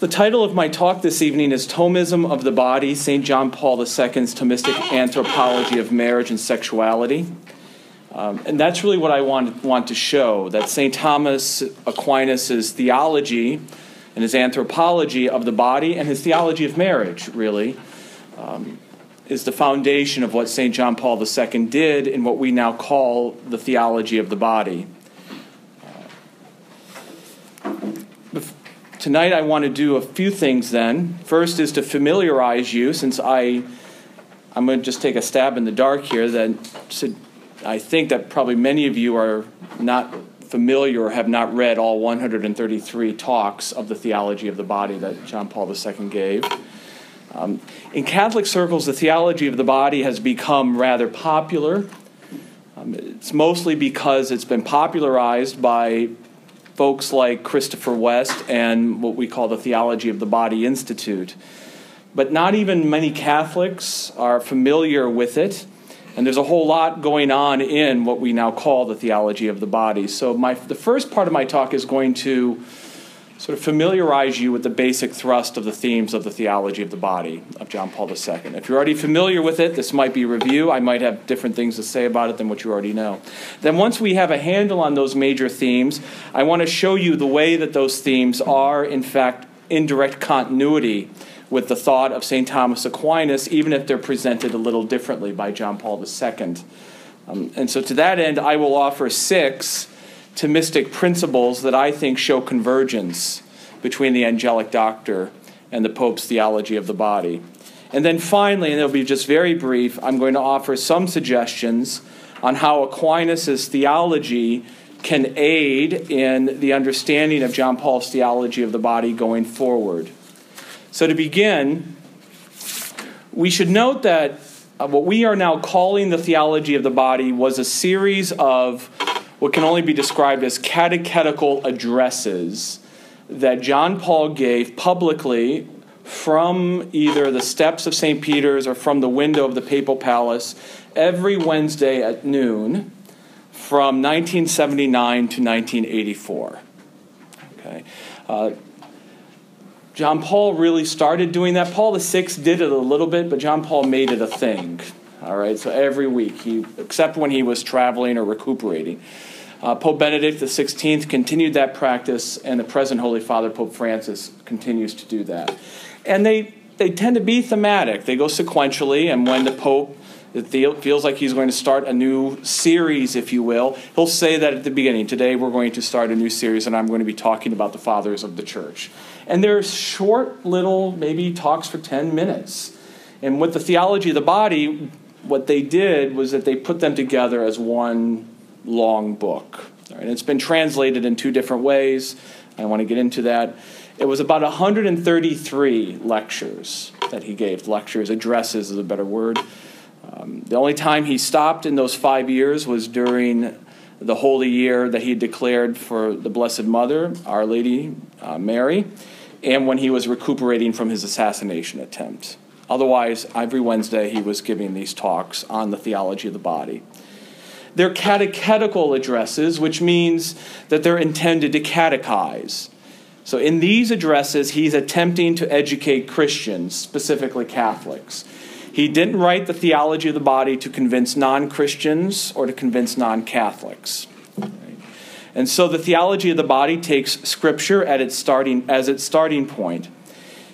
The title of my talk this evening is Thomism of the Body, St. John Paul II's Thomistic Anthropology of Marriage and Sexuality. Um, and that's really what I want, want to show that St. Thomas Aquinas' theology and his anthropology of the body and his theology of marriage, really, um, is the foundation of what St. John Paul II did in what we now call the theology of the body. Tonight, I want to do a few things then. First is to familiarize you, since I, I'm going to just take a stab in the dark here, that I think that probably many of you are not familiar or have not read all 133 talks of the theology of the body that John Paul II gave. Um, in Catholic circles, the theology of the body has become rather popular. Um, it's mostly because it's been popularized by folks like Christopher West and what we call the Theology of the Body Institute. But not even many Catholics are familiar with it, and there's a whole lot going on in what we now call the theology of the body. So, my, the first part of my talk is going to sort of familiarize you with the basic thrust of the themes of the theology of the body of John Paul II. If you're already familiar with it, this might be review. I might have different things to say about it than what you already know. Then, once we have a handle on those major themes, I want to show you the way that those themes are, in fact, in direct continuity with the thought of St. Thomas Aquinas, even if they're presented a little differently by John Paul II. Um, and so, to that end, I will offer six Thomistic principles that I think show convergence between the angelic doctor and the Pope's theology of the body. And then finally, and it'll be just very brief, I'm going to offer some suggestions on how Aquinas' theology can aid in the understanding of John Paul's theology of the body going forward. So, to begin, we should note that uh, what we are now calling the theology of the body was a series of what can only be described as catechetical addresses that John Paul gave publicly from either the steps of St. Peter's or from the window of the papal palace every Wednesday at noon from 1979 to 1984. Okay. Uh, John Paul really started doing that. Paul VI did it a little bit, but John Paul made it a thing. All right, so every week, he, except when he was traveling or recuperating. Uh, Pope Benedict XVI continued that practice, and the present Holy Father, Pope Francis, continues to do that. And they, they tend to be thematic, they go sequentially, and when the Pope feels like he's going to start a new series, if you will. He'll say that at the beginning. Today we're going to start a new series, and I'm going to be talking about the fathers of the church. And they're short little, maybe talks for 10 minutes. And with the theology of the body, what they did was that they put them together as one long book. and it's been translated in two different ways. I want to get into that. It was about 133 lectures that he gave. Lectures, addresses is a better word. Um, the only time he stopped in those five years was during the holy year that he declared for the Blessed Mother, Our Lady uh, Mary, and when he was recuperating from his assassination attempt. Otherwise, every Wednesday he was giving these talks on the theology of the body. They're catechetical addresses, which means that they're intended to catechize. So, in these addresses, he's attempting to educate Christians, specifically Catholics. He didn't write the theology of the body to convince non Christians or to convince non Catholics. And so the theology of the body takes Scripture at its starting, as its starting point.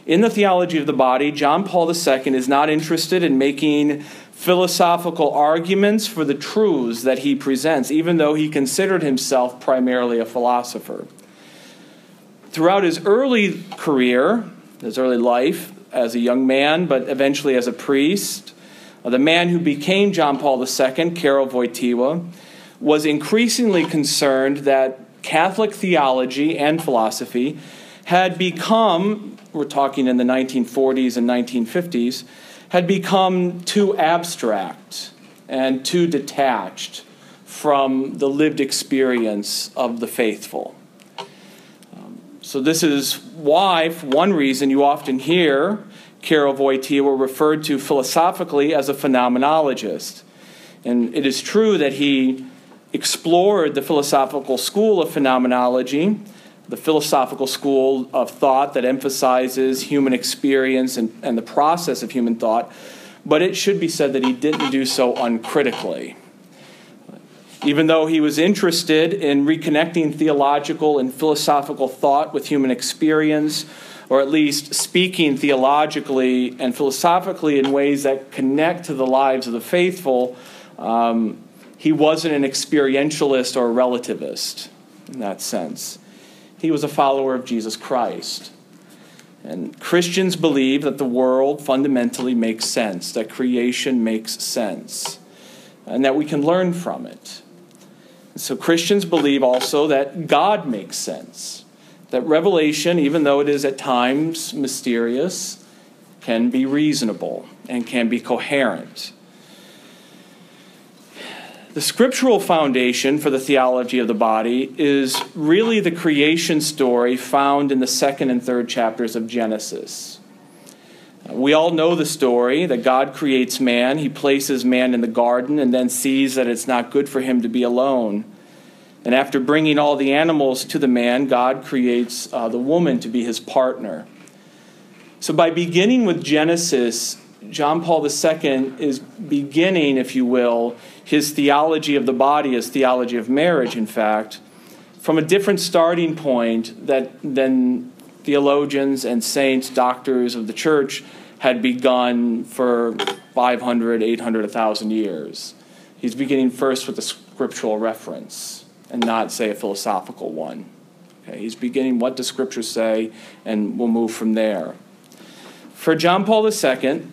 In the theology of the body, John Paul II is not interested in making philosophical arguments for the truths that he presents, even though he considered himself primarily a philosopher. Throughout his early career, his early life, as a young man, but eventually as a priest, uh, the man who became John Paul II, Karol Wojtyła, was increasingly concerned that Catholic theology and philosophy had become, we're talking in the 1940s and 1950s, had become too abstract and too detached from the lived experience of the faithful. Um, so, this is why, one reason, you often hear Karol Wojtyła referred to philosophically as a phenomenologist. And it is true that he explored the philosophical school of phenomenology the philosophical school of thought that emphasizes human experience and, and the process of human thought, but it should be said that he didn't do so uncritically. Even though he was interested in reconnecting theological and philosophical thought with human experience, or at least speaking theologically and philosophically in ways that connect to the lives of the faithful, um, he wasn't an experientialist or a relativist in that sense. He was a follower of Jesus Christ. And Christians believe that the world fundamentally makes sense, that creation makes sense, and that we can learn from it. So Christians believe also that God makes sense, that revelation, even though it is at times mysterious, can be reasonable and can be coherent. The scriptural foundation for the theology of the body is really the creation story found in the second and third chapters of Genesis. We all know the story that God creates man, he places man in the garden, and then sees that it's not good for him to be alone. And after bringing all the animals to the man, God creates uh, the woman to be his partner. So, by beginning with Genesis, John Paul II is beginning, if you will, his theology of the body, his theology of marriage, in fact, from a different starting point that, than theologians and saints, doctors of the church had begun for 500, 800, 1,000 years. He's beginning first with a scriptural reference and not, say, a philosophical one. Okay, he's beginning what does Scripture say, and we'll move from there. For John Paul II,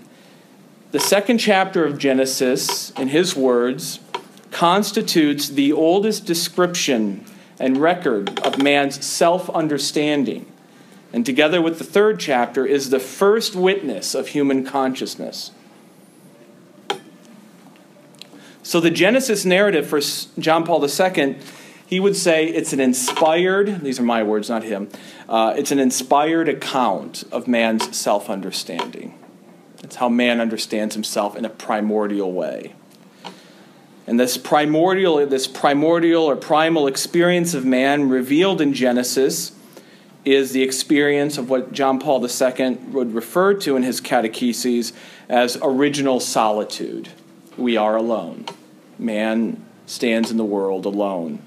the second chapter of Genesis, in his words, constitutes the oldest description and record of man's self understanding. And together with the third chapter, is the first witness of human consciousness. So, the Genesis narrative for John Paul II, he would say it's an inspired, these are my words, not him, uh, it's an inspired account of man's self understanding. It's how man understands himself in a primordial way. And this primordial, this primordial or primal experience of man revealed in Genesis is the experience of what John Paul II would refer to in his catecheses as original solitude. We are alone. Man stands in the world alone.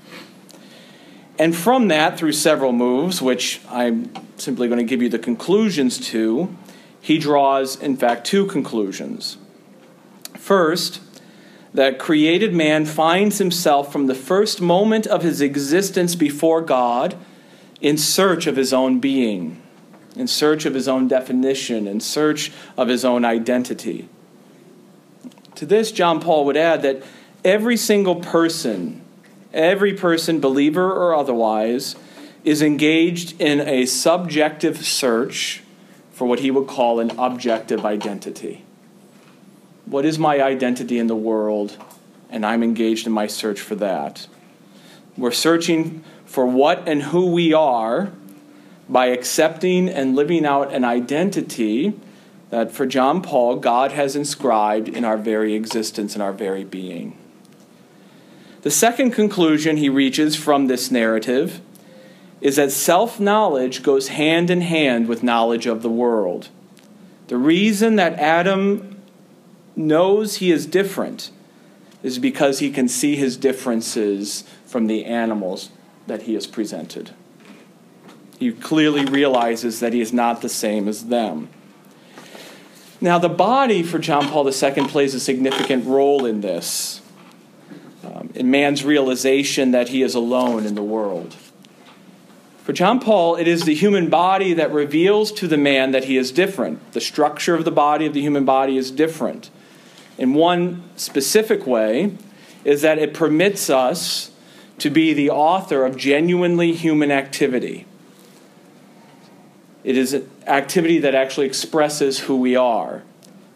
And from that, through several moves, which I'm simply going to give you the conclusions to, he draws, in fact, two conclusions. First, that created man finds himself from the first moment of his existence before God in search of his own being, in search of his own definition, in search of his own identity. To this, John Paul would add that every single person, every person, believer or otherwise, is engaged in a subjective search for what he would call an objective identity. What is my identity in the world? And I'm engaged in my search for that. We're searching for what and who we are by accepting and living out an identity that for John Paul, God has inscribed in our very existence and our very being. The second conclusion he reaches from this narrative is that self knowledge goes hand in hand with knowledge of the world. The reason that Adam knows he is different is because he can see his differences from the animals that he has presented. He clearly realizes that he is not the same as them. Now, the body for John Paul II plays a significant role in this, um, in man's realization that he is alone in the world. For John Paul, it is the human body that reveals to the man that he is different. The structure of the body, of the human body, is different. In one specific way, is that it permits us to be the author of genuinely human activity. It is an activity that actually expresses who we are.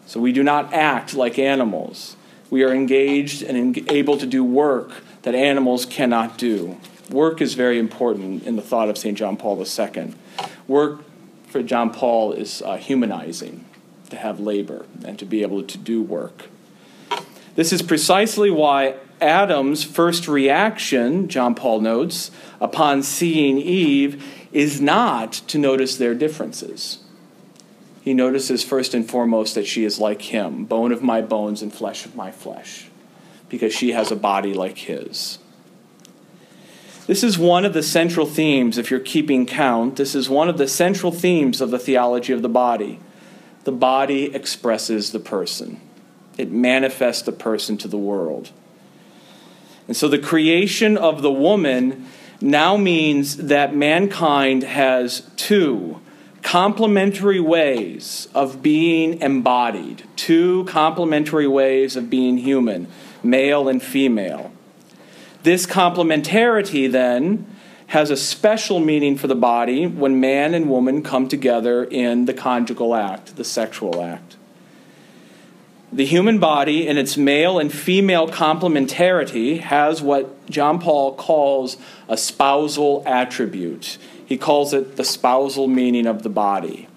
So we do not act like animals. We are engaged and able to do work that animals cannot do. Work is very important in the thought of St. John Paul II. Work for John Paul is uh, humanizing, to have labor and to be able to do work. This is precisely why Adam's first reaction, John Paul notes, upon seeing Eve, is not to notice their differences. He notices first and foremost that she is like him, bone of my bones and flesh of my flesh, because she has a body like his. This is one of the central themes, if you're keeping count, this is one of the central themes of the theology of the body. The body expresses the person, it manifests the person to the world. And so the creation of the woman now means that mankind has two complementary ways of being embodied, two complementary ways of being human, male and female. This complementarity then has a special meaning for the body when man and woman come together in the conjugal act, the sexual act. The human body, in its male and female complementarity, has what John Paul calls a spousal attribute. He calls it the spousal meaning of the body.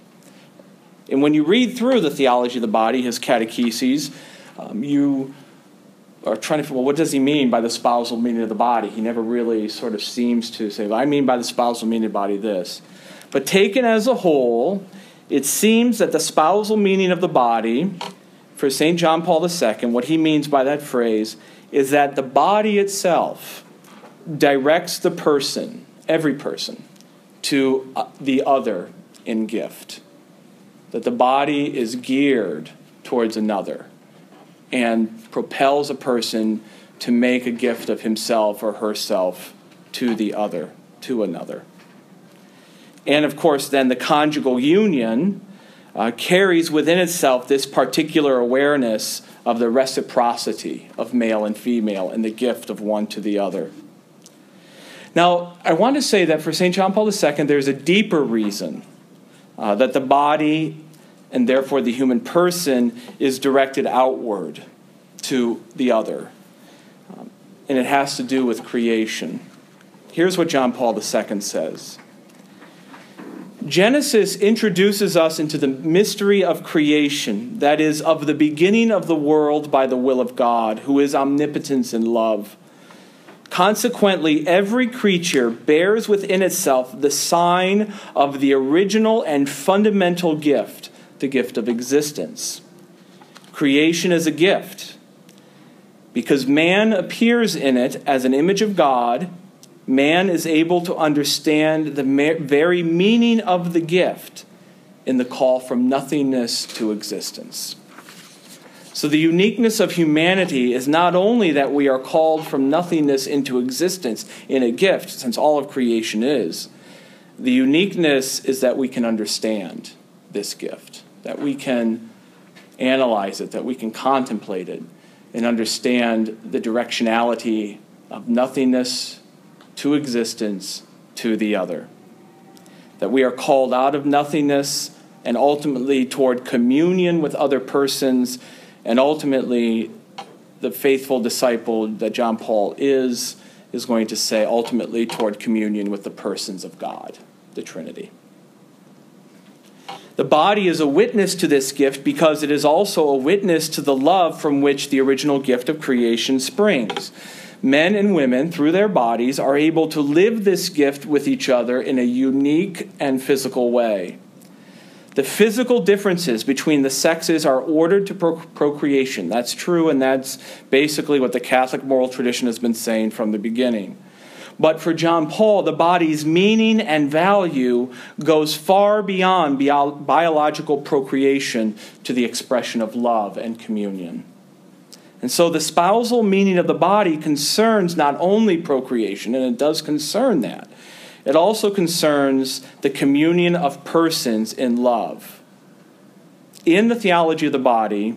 And when you read through the theology of the body, his catecheses, um, you are trying to, well, what does he mean by the spousal meaning of the body? He never really sort of seems to say, well, I mean by the spousal meaning of the body this. But taken as a whole, it seems that the spousal meaning of the body for St. John Paul II, what he means by that phrase is that the body itself directs the person, every person, to uh, the other in gift. That the body is geared towards another and propels a person to make a gift of himself or herself to the other, to another. And of course, then the conjugal union uh, carries within itself this particular awareness of the reciprocity of male and female and the gift of one to the other. Now, I want to say that for St. John Paul II, there's a deeper reason uh, that the body and therefore the human person is directed outward to the other. Um, and it has to do with creation. Here's what John Paul II says Genesis introduces us into the mystery of creation, that is, of the beginning of the world by the will of God, who is omnipotence and love. Consequently, every creature bears within itself the sign of the original and fundamental gift, the gift of existence. Creation is a gift because man appears in it as an image of God man is able to understand the very meaning of the gift in the call from nothingness to existence. So, the uniqueness of humanity is not only that we are called from nothingness into existence in a gift, since all of creation is, the uniqueness is that we can understand this gift, that we can analyze it, that we can contemplate it, and understand the directionality of nothingness to existence to the other. That we are called out of nothingness and ultimately toward communion with other persons, and ultimately, the faithful disciple that John Paul is, is going to say ultimately toward communion with the persons of God, the Trinity. The body is a witness to this gift because it is also a witness to the love from which the original gift of creation springs men and women, through their bodies, are able to live this gift with each other in a unique and physical way. The physical differences between the sexes are ordered to procreation. That's true, and that's basically what the Catholic moral tradition has been saying from the beginning. But for John Paul, the body's meaning and value goes far beyond bio- biological procreation to the expression of love and communion. And so the spousal meaning of the body concerns not only procreation, and it does concern that, it also concerns the communion of persons in love. In the theology of the body,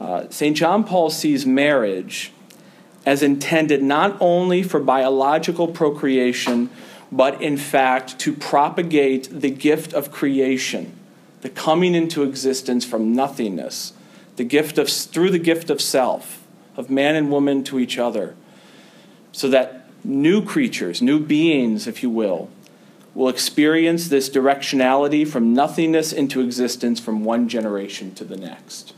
uh, St. John Paul sees marriage as intended not only for biological procreation, but in fact to propagate the gift of creation, the coming into existence from nothingness the gift of, through the gift of self, of man and woman to each other, so that new creatures, new beings, if you will, will experience this directionality from nothingness into existence from one generation to the next.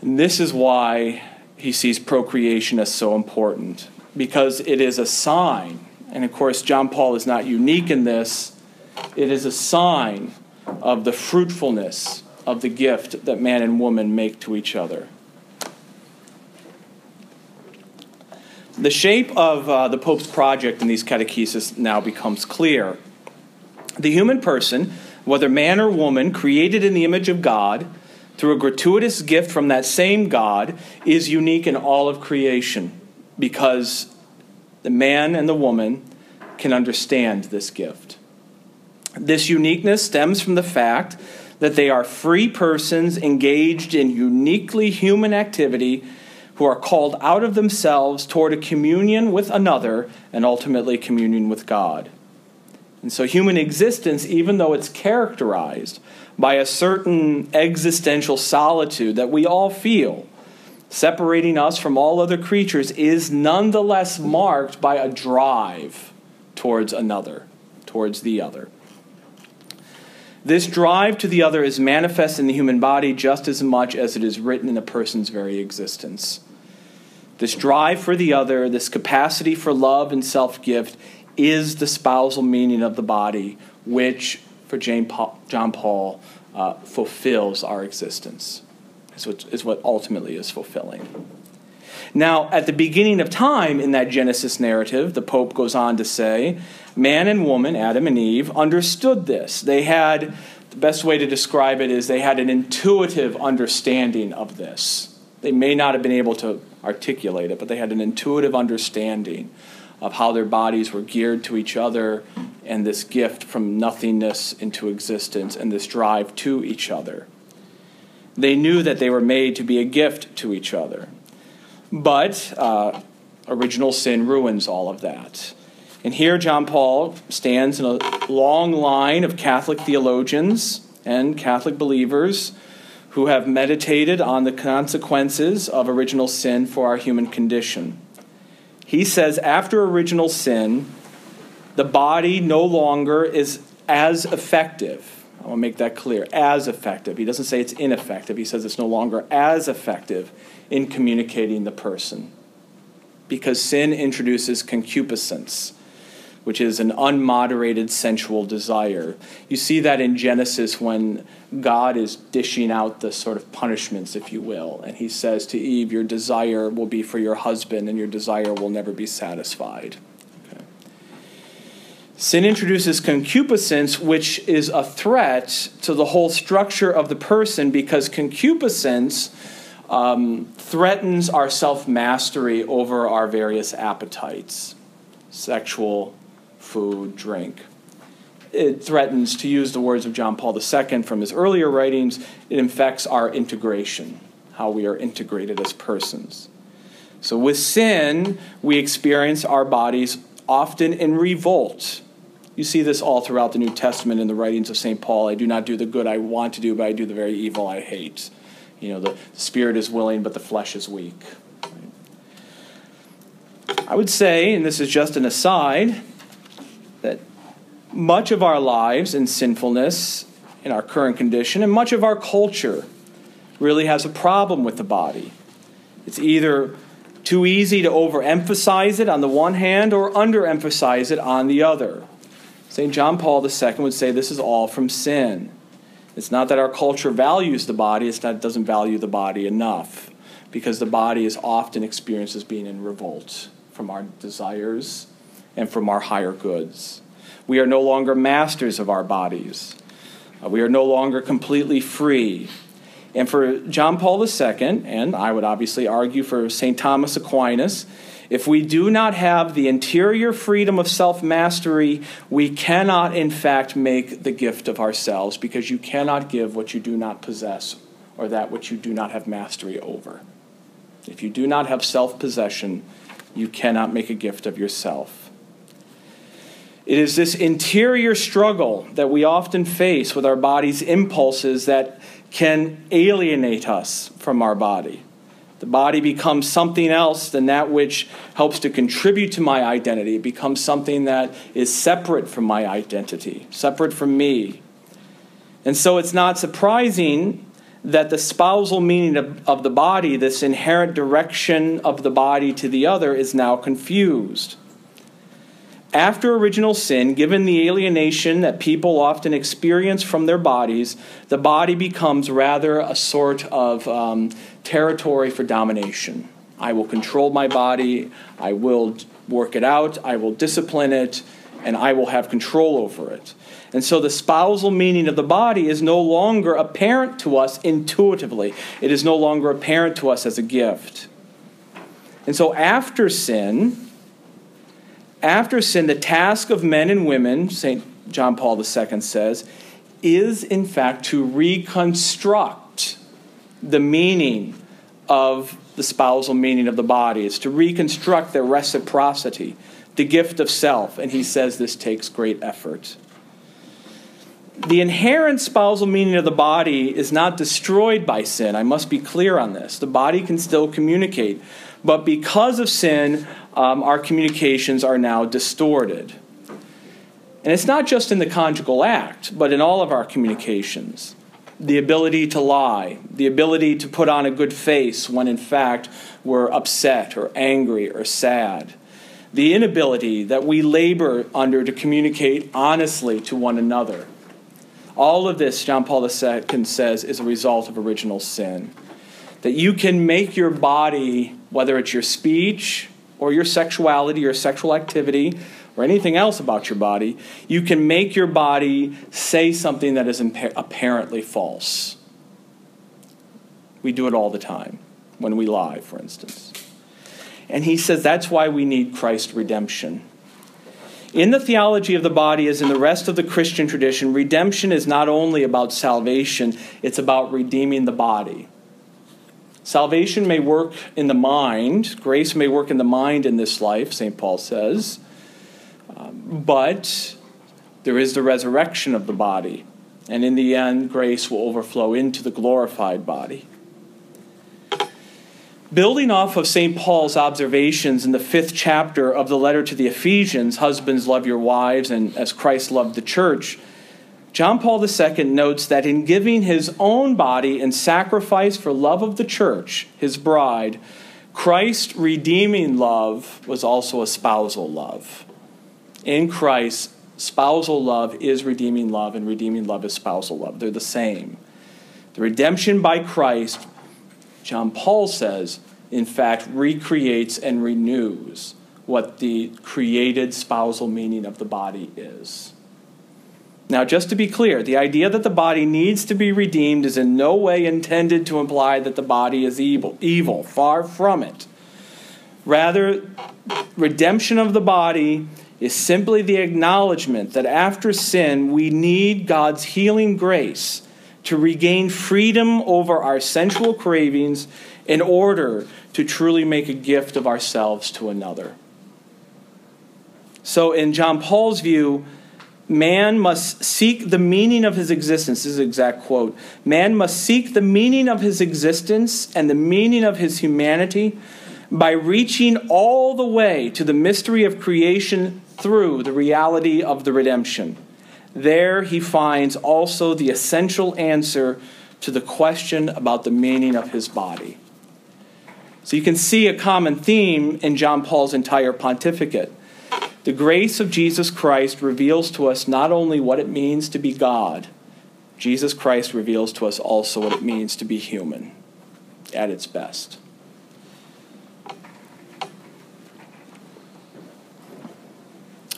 And this is why he sees procreation as so important, because it is a sign and of course, John Paul is not unique in this, it is a sign of the fruitfulness of the gift that man and woman make to each other. The shape of uh, the Pope's project in these catechesis now becomes clear. The human person, whether man or woman, created in the image of God, through a gratuitous gift from that same God, is unique in all of creation because the man and the woman can understand this gift. This uniqueness stems from the fact that they are free persons engaged in uniquely human activity who are called out of themselves toward a communion with another and ultimately communion with God. And so, human existence, even though it's characterized by a certain existential solitude that we all feel, separating us from all other creatures, is nonetheless marked by a drive towards another, towards the other. This drive to the other is manifest in the human body just as much as it is written in a person's very existence. This drive for the other, this capacity for love and self gift, is the spousal meaning of the body, which, for John Paul, uh, fulfills our existence. Is what, is what ultimately is fulfilling. Now, at the beginning of time in that Genesis narrative, the Pope goes on to say, man and woman, Adam and Eve, understood this. They had, the best way to describe it is they had an intuitive understanding of this. They may not have been able to articulate it, but they had an intuitive understanding of how their bodies were geared to each other and this gift from nothingness into existence and this drive to each other. They knew that they were made to be a gift to each other. But uh, original sin ruins all of that. And here, John Paul stands in a long line of Catholic theologians and Catholic believers who have meditated on the consequences of original sin for our human condition. He says after original sin, the body no longer is as effective. I want to make that clear as effective. He doesn't say it's ineffective, he says it's no longer as effective in communicating the person. Because sin introduces concupiscence, which is an unmoderated sensual desire. You see that in Genesis when God is dishing out the sort of punishments, if you will. And he says to Eve, Your desire will be for your husband, and your desire will never be satisfied. Sin introduces concupiscence, which is a threat to the whole structure of the person because concupiscence um, threatens our self mastery over our various appetites sexual, food, drink. It threatens, to use the words of John Paul II from his earlier writings, it infects our integration, how we are integrated as persons. So with sin, we experience our bodies often in revolt. You see this all throughout the New Testament in the writings of St. Paul. I do not do the good I want to do, but I do the very evil I hate. You know, the spirit is willing, but the flesh is weak. I would say, and this is just an aside, that much of our lives and sinfulness, in our current condition, and much of our culture really has a problem with the body. It's either too easy to overemphasize it on the one hand or underemphasize it on the other. St. John Paul II would say this is all from sin. It's not that our culture values the body, it's that it doesn't value the body enough because the body is often experienced as being in revolt from our desires and from our higher goods. We are no longer masters of our bodies. Uh, we are no longer completely free. And for John Paul II, and I would obviously argue for St. Thomas Aquinas, if we do not have the interior freedom of self mastery, we cannot, in fact, make the gift of ourselves because you cannot give what you do not possess or that which you do not have mastery over. If you do not have self possession, you cannot make a gift of yourself. It is this interior struggle that we often face with our body's impulses that can alienate us from our body. The body becomes something else than that which helps to contribute to my identity. It becomes something that is separate from my identity, separate from me. And so it's not surprising that the spousal meaning of, of the body, this inherent direction of the body to the other, is now confused. After original sin, given the alienation that people often experience from their bodies, the body becomes rather a sort of um, territory for domination. I will control my body, I will work it out, I will discipline it, and I will have control over it. And so the spousal meaning of the body is no longer apparent to us intuitively, it is no longer apparent to us as a gift. And so after sin, after sin, the task of men and women, St. John Paul II says, is in fact to reconstruct the meaning of the spousal meaning of the body. It's to reconstruct their reciprocity, the gift of self. And he says this takes great effort. The inherent spousal meaning of the body is not destroyed by sin. I must be clear on this. The body can still communicate. But because of sin, um, our communications are now distorted. And it's not just in the conjugal act, but in all of our communications the ability to lie, the ability to put on a good face when in fact we're upset or angry or sad, the inability that we labor under to communicate honestly to one another. All of this, John Paul II says, is a result of original sin. That you can make your body, whether it's your speech or your sexuality or sexual activity, or anything else about your body, you can make your body say something that is apparently false. We do it all the time when we lie, for instance. And he says that's why we need Christ's redemption. In the theology of the body, as in the rest of the Christian tradition, redemption is not only about salvation, it's about redeeming the body. Salvation may work in the mind, grace may work in the mind in this life, St. Paul says. Um, but there is the resurrection of the body. And in the end, grace will overflow into the glorified body. Building off of St. Paul's observations in the fifth chapter of the letter to the Ephesians, husbands, love your wives, and as Christ loved the church, John Paul II notes that in giving his own body in sacrifice for love of the church, his bride, Christ's redeeming love was also a spousal love in Christ, spousal love is redeeming love, and redeeming love is spousal love. They're the same. The redemption by Christ, John Paul says, in fact, recreates and renews what the created spousal meaning of the body is. Now, just to be clear, the idea that the body needs to be redeemed is in no way intended to imply that the body is evil. Evil, far from it. Rather, redemption of the body is simply the acknowledgement that after sin, we need God's healing grace to regain freedom over our sensual cravings in order to truly make a gift of ourselves to another. So, in John Paul's view, man must seek the meaning of his existence. This is an exact quote. Man must seek the meaning of his existence and the meaning of his humanity by reaching all the way to the mystery of creation through the reality of the redemption. There he finds also the essential answer to the question about the meaning of his body. So you can see a common theme in John Paul's entire pontificate. The grace of Jesus Christ reveals to us not only what it means to be God, Jesus Christ reveals to us also what it means to be human at its best.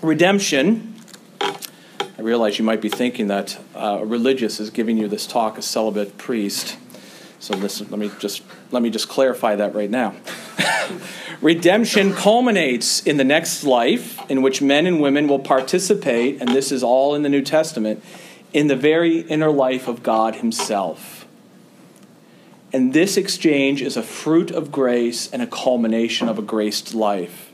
redemption, I realize you might be thinking that uh, a religious is giving you this talk, a celibate priest. So listen, let me just let me just clarify that right now. redemption culminates in the next life in which men and women will participate, and this is all in the New Testament, in the very inner life of God Himself. And this exchange is a fruit of grace and a culmination of a graced life.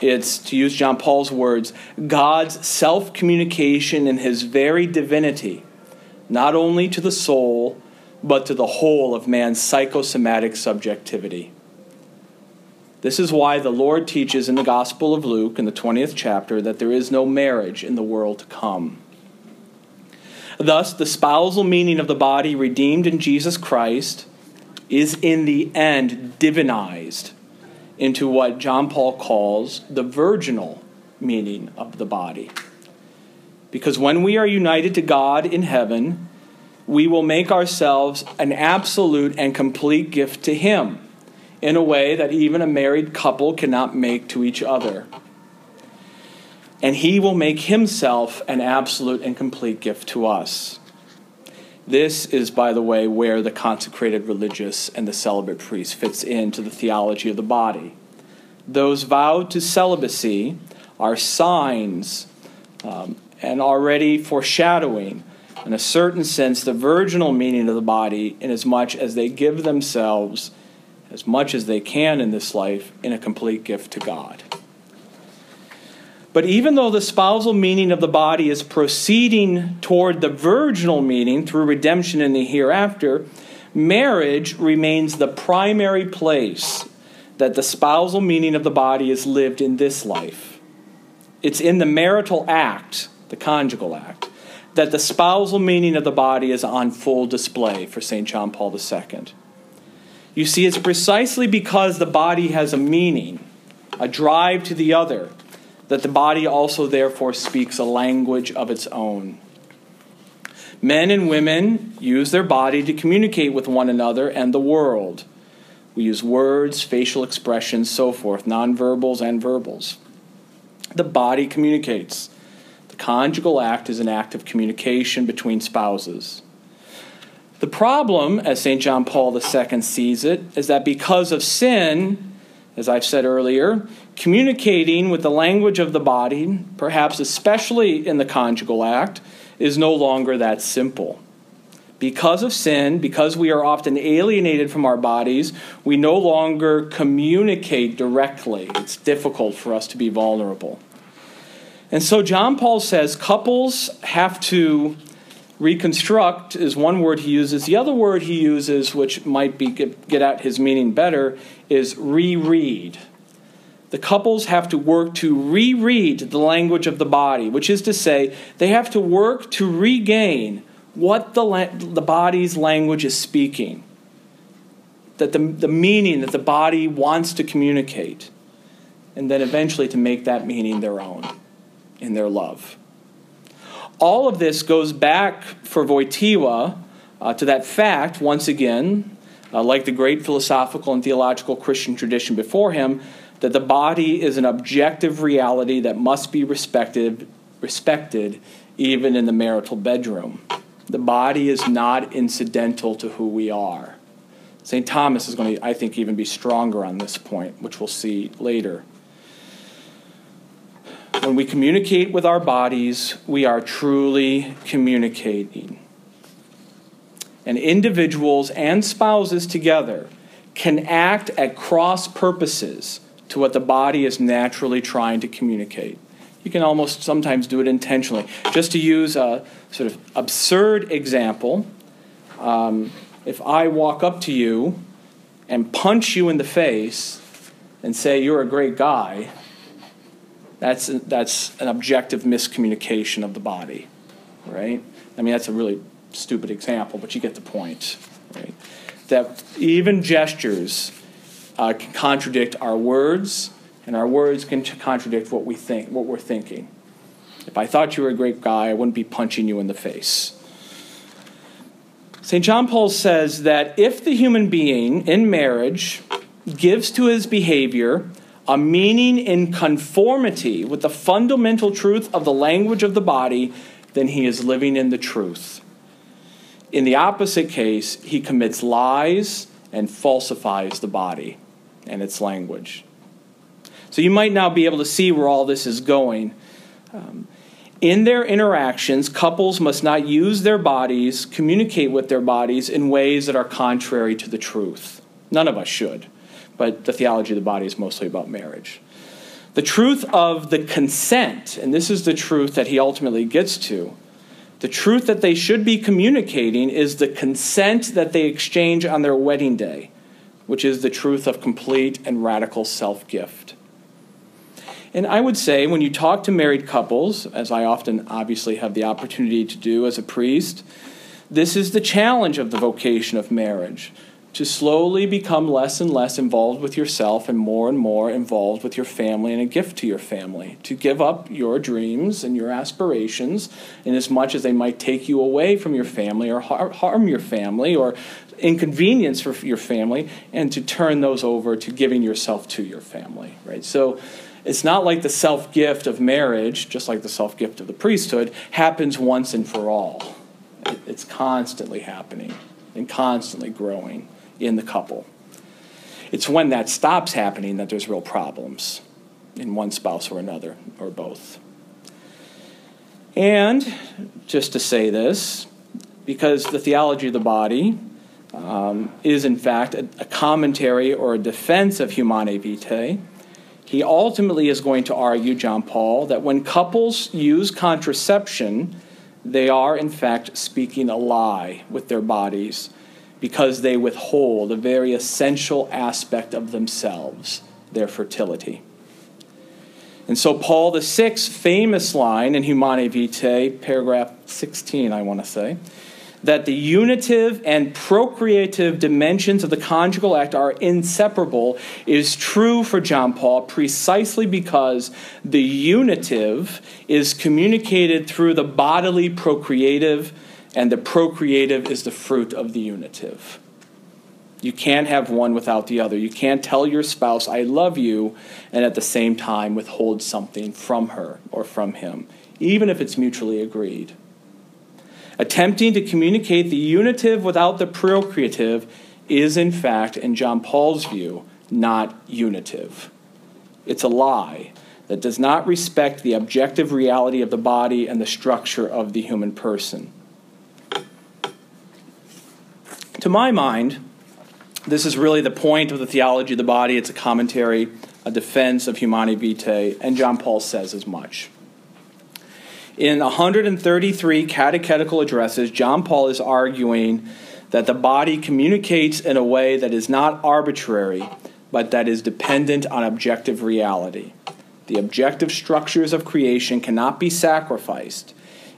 It's, to use John Paul's words, God's self communication in his very divinity, not only to the soul, but to the whole of man's psychosomatic subjectivity. This is why the Lord teaches in the Gospel of Luke, in the 20th chapter, that there is no marriage in the world to come. Thus, the spousal meaning of the body redeemed in Jesus Christ is in the end divinized into what John Paul calls the virginal meaning of the body. Because when we are united to God in heaven, we will make ourselves an absolute and complete gift to Him in a way that even a married couple cannot make to each other. And He will make Himself an absolute and complete gift to us. This is, by the way, where the consecrated religious and the celibate priest fits into the theology of the body. Those vowed to celibacy are signs um, and already foreshadowing, in a certain sense, the virginal meaning of the body, inasmuch as they give themselves as much as they can in this life in a complete gift to God. But even though the spousal meaning of the body is proceeding toward the virginal meaning through redemption in the hereafter, marriage remains the primary place that the spousal meaning of the body is lived in this life. It's in the marital act, the conjugal act, that the spousal meaning of the body is on full display for St. John Paul II. You see, it's precisely because the body has a meaning, a drive to the other, that the body also therefore speaks a language of its own. Men and women use their body to communicate with one another and the world. We use words, facial expressions, so forth, nonverbals and verbals. The body communicates. The conjugal act is an act of communication between spouses. The problem, as St. John Paul II sees it, is that because of sin, as I've said earlier, communicating with the language of the body, perhaps especially in the conjugal act, is no longer that simple. Because of sin, because we are often alienated from our bodies, we no longer communicate directly. It's difficult for us to be vulnerable. And so John Paul says couples have to reconstruct is one word he uses. The other word he uses, which might be get, get at his meaning better, is reread. The couples have to work to reread the language of the body, which is to say, they have to work to regain what the, la- the body's language is speaking, that the, the meaning that the body wants to communicate, and then eventually to make that meaning their own in their love. All of this goes back for Wojtyła uh, to that fact, once again, uh, like the great philosophical and theological Christian tradition before him, that the body is an objective reality that must be respected, respected even in the marital bedroom. The body is not incidental to who we are. St. Thomas is going to, I think, even be stronger on this point, which we'll see later. When we communicate with our bodies, we are truly communicating. And individuals and spouses together can act at cross purposes to what the body is naturally trying to communicate. You can almost sometimes do it intentionally. Just to use a sort of absurd example, um, if I walk up to you and punch you in the face and say, You're a great guy, that's, that's an objective miscommunication of the body, right? I mean, that's a really stupid example, but you get the point, right? That even gestures uh, can contradict our words, and our words can contradict what we think, what we're thinking. If I thought you were a great guy, I wouldn't be punching you in the face. St. John Paul says that if the human being in marriage gives to his behavior a meaning in conformity with the fundamental truth of the language of the body, then he is living in the truth. In the opposite case, he commits lies and falsifies the body and its language. So you might now be able to see where all this is going. Um, in their interactions, couples must not use their bodies, communicate with their bodies in ways that are contrary to the truth. None of us should but the theology of the body is mostly about marriage. The truth of the consent, and this is the truth that he ultimately gets to, the truth that they should be communicating is the consent that they exchange on their wedding day, which is the truth of complete and radical self gift. And I would say, when you talk to married couples, as I often obviously have the opportunity to do as a priest, this is the challenge of the vocation of marriage to slowly become less and less involved with yourself and more and more involved with your family and a gift to your family. To give up your dreams and your aspirations, in as much as they might take you away from your family or harm your family or inconvenience for your family, and to turn those over to giving yourself to your family, right? So it's not like the self gift of marriage, just like the self gift of the priesthood, happens once and for all. It's constantly happening and constantly growing in the couple. It's when that stops happening that there's real problems in one spouse or another, or both. And just to say this, because the theology of the body um, is in fact a, a, commentary or a defense of Humanae Vitae, he ultimately is going to argue, John Paul, that when couples use contraception, they are in fact speaking a lie with their bodies because they withhold a very essential aspect of themselves, their fertility. And so, Paul the famous line in Humanae Vitae, paragraph 16, I want to say, that the unitive and procreative dimensions of the conjugal act are inseparable is true for John Paul precisely because the unitive is communicated through the bodily procreative and the procreative is the fruit of the unitive. You can't have one without the other. You can't tell your spouse, I love you, and at the same time withhold something from her or from him, even if it's mutually agreed. Attempting to communicate the unitive without the procreative is, in fact, in John Paul's view, not unitive. It's a lie that does not respect the objective reality of the body and the structure of the human person. To my mind, this is really the point of the theology of the body. It's a commentary, a defense of Humanae Vitae, and John Paul says as much. In 133 catechetical addresses, John Paul is arguing that the body communicates in a way that is not arbitrary, but that is dependent on objective reality. The objective structures of creation cannot be sacrificed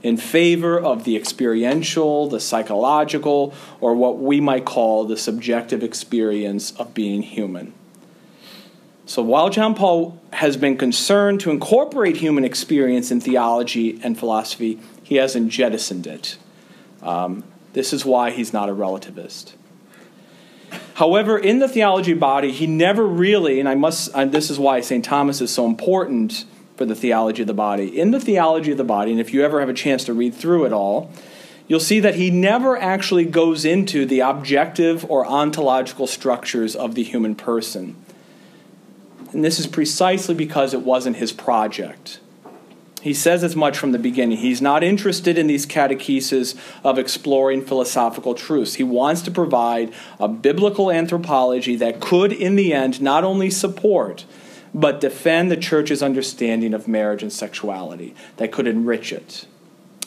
in favor of the experiential, the psychological, or what we might call the subjective experience of being human. So while John Paul has been concerned to incorporate human experience in theology and philosophy, he hasn't jettisoned it. Um, this is why he's not a relativist. However, in the theology body, he never really, and I must, and this is why St. Thomas is so important for the theology of the body. In the theology of the body, and if you ever have a chance to read through it all, you'll see that he never actually goes into the objective or ontological structures of the human person. And this is precisely because it wasn't his project. He says as much from the beginning. He's not interested in these catecheses of exploring philosophical truths. He wants to provide a biblical anthropology that could, in the end, not only support, but defend the church's understanding of marriage and sexuality that could enrich it.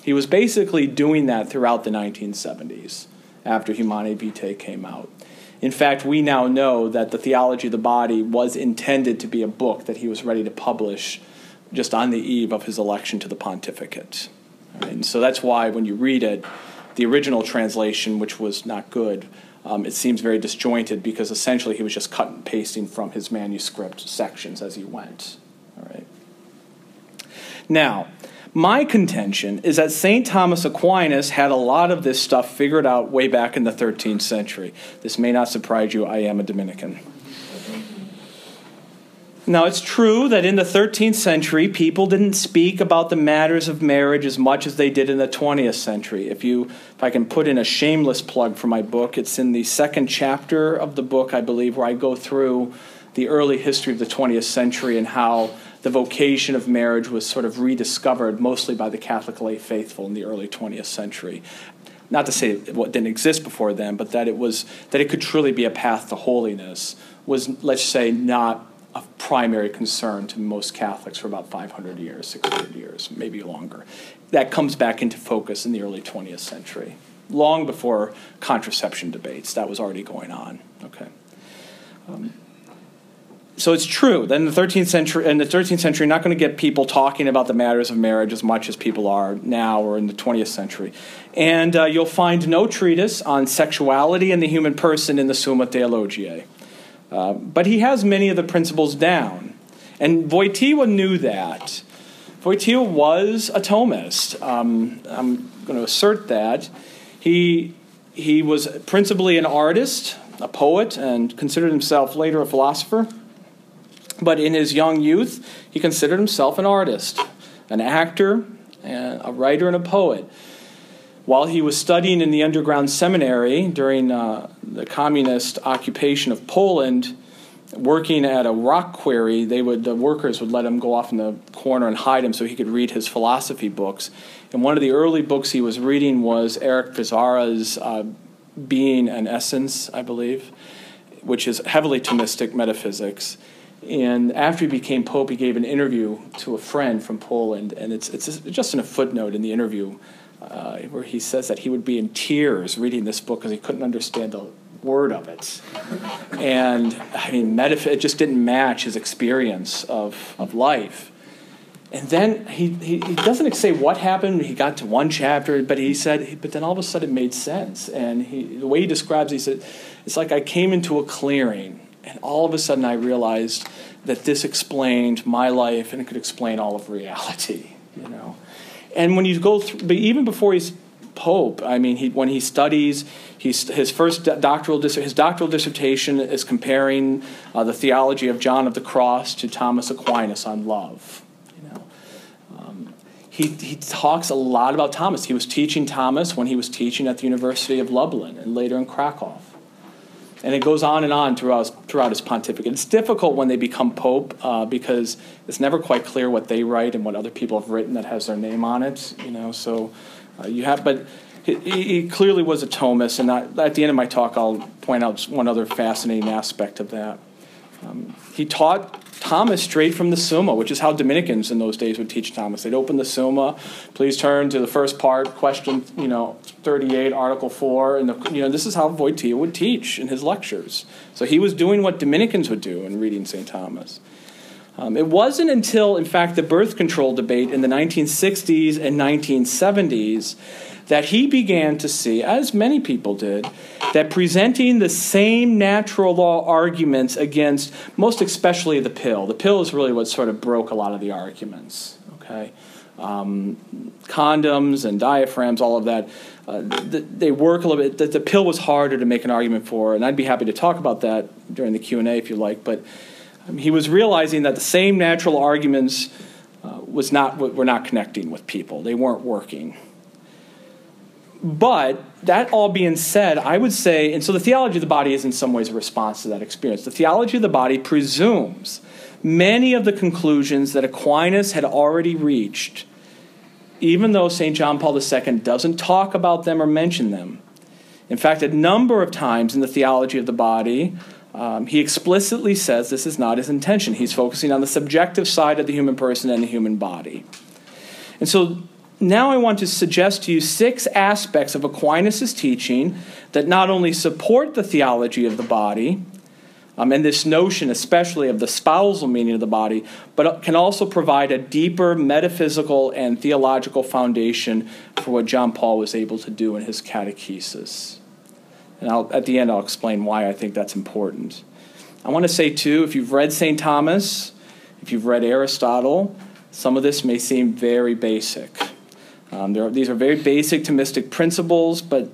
He was basically doing that throughout the 1970s after Humanae Vitae came out. In fact, we now know that the theology of the body was intended to be a book that he was ready to publish just on the eve of his election to the pontificate. And so that's why when you read it, the original translation, which was not good, um, it seems very disjointed because essentially he was just cut and pasting from his manuscript sections as he went. All right. Now, my contention is that St. Thomas Aquinas had a lot of this stuff figured out way back in the 13th century. This may not surprise you, I am a Dominican. Now, it's true that in the 13th century, people didn't speak about the matters of marriage as much as they did in the 20th century. If, you, if I can put in a shameless plug for my book, it's in the second chapter of the book, I believe, where I go through the early history of the 20th century and how the vocation of marriage was sort of rediscovered mostly by the Catholic lay faithful in the early 20th century. Not to say what didn't exist before then, but that it was that it could truly be a path to holiness was, let's say, not a primary concern to most Catholics for about 500 years, 600 years, maybe longer. That comes back into focus in the early 20th century, long before contraception debates. That was already going on. Okay. Um, so it's true that in the 13th century, in the 13th century, not going to get people talking about the matters of marriage as much as people are now or in the 20th century. And uh, you'll find no treatise on sexuality and the human person in the Summa Theologiae. Uh, but he has many of the principles down. And Wojtyła knew that. Wojtyła was a Thomist. Um, I'm going to assert that. He, he was principally an artist, a poet, and considered himself later a philosopher. But in his young youth, he considered himself an artist, an actor, a writer, and a poet. While he was studying in the underground seminary during uh, the communist occupation of Poland, working at a rock quarry, they would the workers would let him go off in the corner and hide him so he could read his philosophy books. And one of the early books he was reading was Eric Pizarro's uh, Being and Essence, I believe, which is heavily Thomistic metaphysics. And after he became pope, he gave an interview to a friend from Poland, and it's, it's just in a footnote in the interview uh, where he says that he would be in tears reading this book because he couldn't understand a word of it. And I mean, metaph- it just didn't match his experience of, of life. And then he, he, he doesn't say what happened. He got to one chapter, but he said, but then all of a sudden it made sense. And he, the way he describes it, he said, it's like I came into a clearing and all of a sudden, I realized that this explained my life and it could explain all of reality, you know. And when you go through, even before he's pope, I mean, he, when he studies, he's, his first doctoral his doctoral dissertation is comparing uh, the theology of John of the Cross to Thomas Aquinas on love. You know, um, he he talks a lot about Thomas. He was teaching Thomas when he was teaching at the University of Lublin and later in Krakow. And it goes on and on throughout, throughout his pontificate. It's difficult when they become pope uh, because it's never quite clear what they write and what other people have written that has their name on it. You know, so uh, you have, but he, he, clearly was a Thomist. And I, at the end of my talk, I'll point out one other fascinating aspect of that. Um, he taught Thomas straight from the Summa, which is how Dominicans in those days would teach Thomas. They'd open the Summa. Please turn to the first part, question, you know, 38, Article 4. And, the, you know, this is how Wojtyła would teach in his lectures. So he was doing what Dominicans would do in reading St. Thomas. Um, it wasn't until, in fact, the birth control debate in the 1960s and 1970s that he began to see, as many people did, that presenting the same natural law arguments against, most especially the pill, the pill is really what sort of broke a lot of the arguments, okay? Um, condoms and diaphragms, all of that, uh, they work a little bit. The, the pill was harder to make an argument for, and I'd be happy to talk about that during the Q&A if you like, but um, he was realizing that the same natural arguments uh, was not, were not connecting with people. They weren't working. But that all being said, I would say, and so the theology of the body is in some ways a response to that experience. The theology of the body presumes many of the conclusions that Aquinas had already reached, even though St. John Paul II doesn't talk about them or mention them. In fact, a number of times in the theology of the body, um, he explicitly says this is not his intention. He's focusing on the subjective side of the human person and the human body. And so now I want to suggest to you six aspects of Aquinas' teaching that not only support the theology of the body, um, and this notion, especially of the spousal meaning of the body, but can also provide a deeper metaphysical and theological foundation for what John Paul was able to do in his catechesis. And I'll, at the end, I'll explain why I think that's important. I want to say, too, if you've read St. Thomas, if you've read Aristotle, some of this may seem very basic. Um, are, these are very basic Thomistic principles, but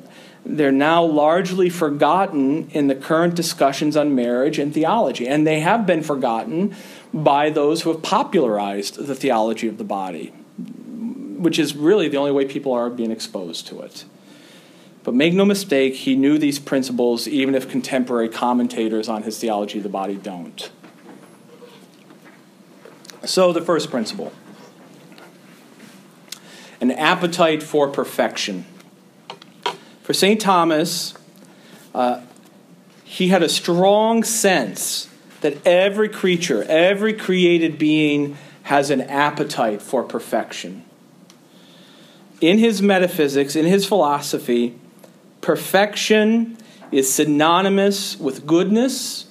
they're now largely forgotten in the current discussions on marriage and theology. And they have been forgotten by those who have popularized the theology of the body, which is really the only way people are being exposed to it. But make no mistake, he knew these principles even if contemporary commentators on his theology of the body don't. So, the first principle an appetite for perfection. For St. Thomas, uh, he had a strong sense that every creature, every created being, has an appetite for perfection. In his metaphysics, in his philosophy, perfection is synonymous with goodness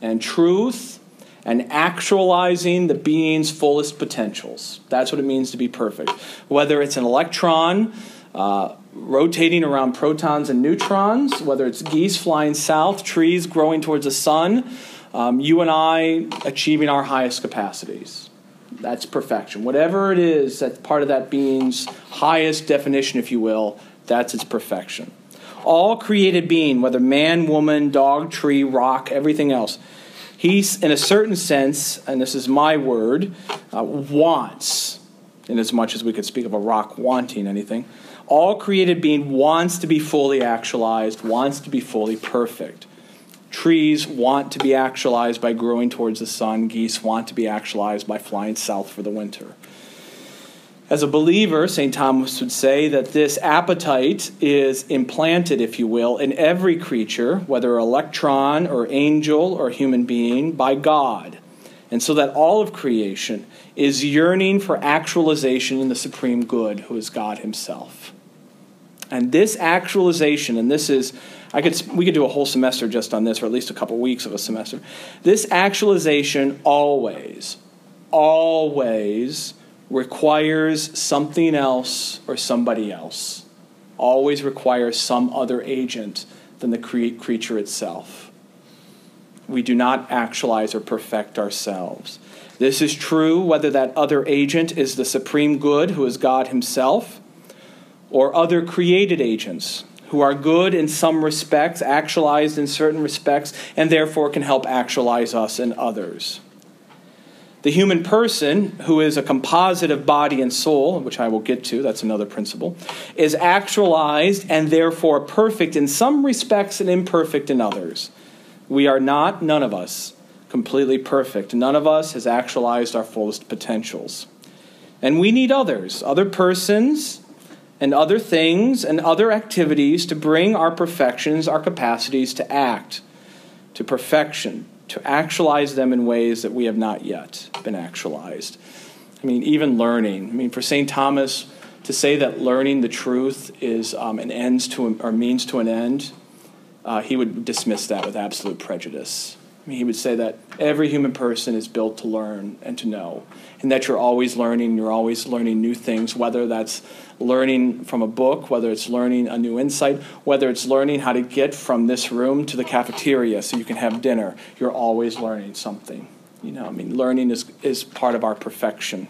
and truth and actualizing the being's fullest potentials. That's what it means to be perfect. Whether it's an electron uh, rotating around protons and neutrons, whether it's geese flying south, trees growing towards the sun, um, you and I achieving our highest capacities. That's perfection. Whatever it is that's part of that being's highest definition, if you will, that's its perfection. All created being, whether man, woman, dog, tree, rock, everything else, he's, in a certain sense, and this is my word, uh, wants, in as much as we could speak of a rock wanting anything, all created being wants to be fully actualized, wants to be fully perfect. Trees want to be actualized by growing towards the sun. Geese want to be actualized by flying south for the winter. As a believer, St. Thomas would say that this appetite is implanted, if you will, in every creature, whether electron or angel or human being, by God. And so that all of creation is yearning for actualization in the supreme good, who is God Himself. And this actualization, and this is I could, we could do a whole semester just on this, or at least a couple weeks of a semester. This actualization always, always requires something else or somebody else. Always requires some other agent than the creature itself. We do not actualize or perfect ourselves. This is true whether that other agent is the supreme good, who is God Himself, or other created agents who are good in some respects, actualized in certain respects, and therefore can help actualize us in others. The human person, who is a composite of body and soul, which I will get to, that's another principle, is actualized and therefore perfect in some respects and imperfect in others. We are not, none of us, completely perfect. None of us has actualized our fullest potentials. And we need others, other persons, and other things and other activities to bring our perfections, our capacities to act, to perfection, to actualize them in ways that we have not yet been actualized. I mean, even learning. I mean, for St. Thomas, to say that learning the truth is um, an ends to or means to an end, uh, he would dismiss that with absolute prejudice. I mean, he would say that every human person is built to learn and to know, and that you're always learning, you're always learning new things, whether that's learning from a book, whether it's learning a new insight, whether it's learning how to get from this room to the cafeteria so you can have dinner. You're always learning something. You know, I mean, learning is, is part of our perfection.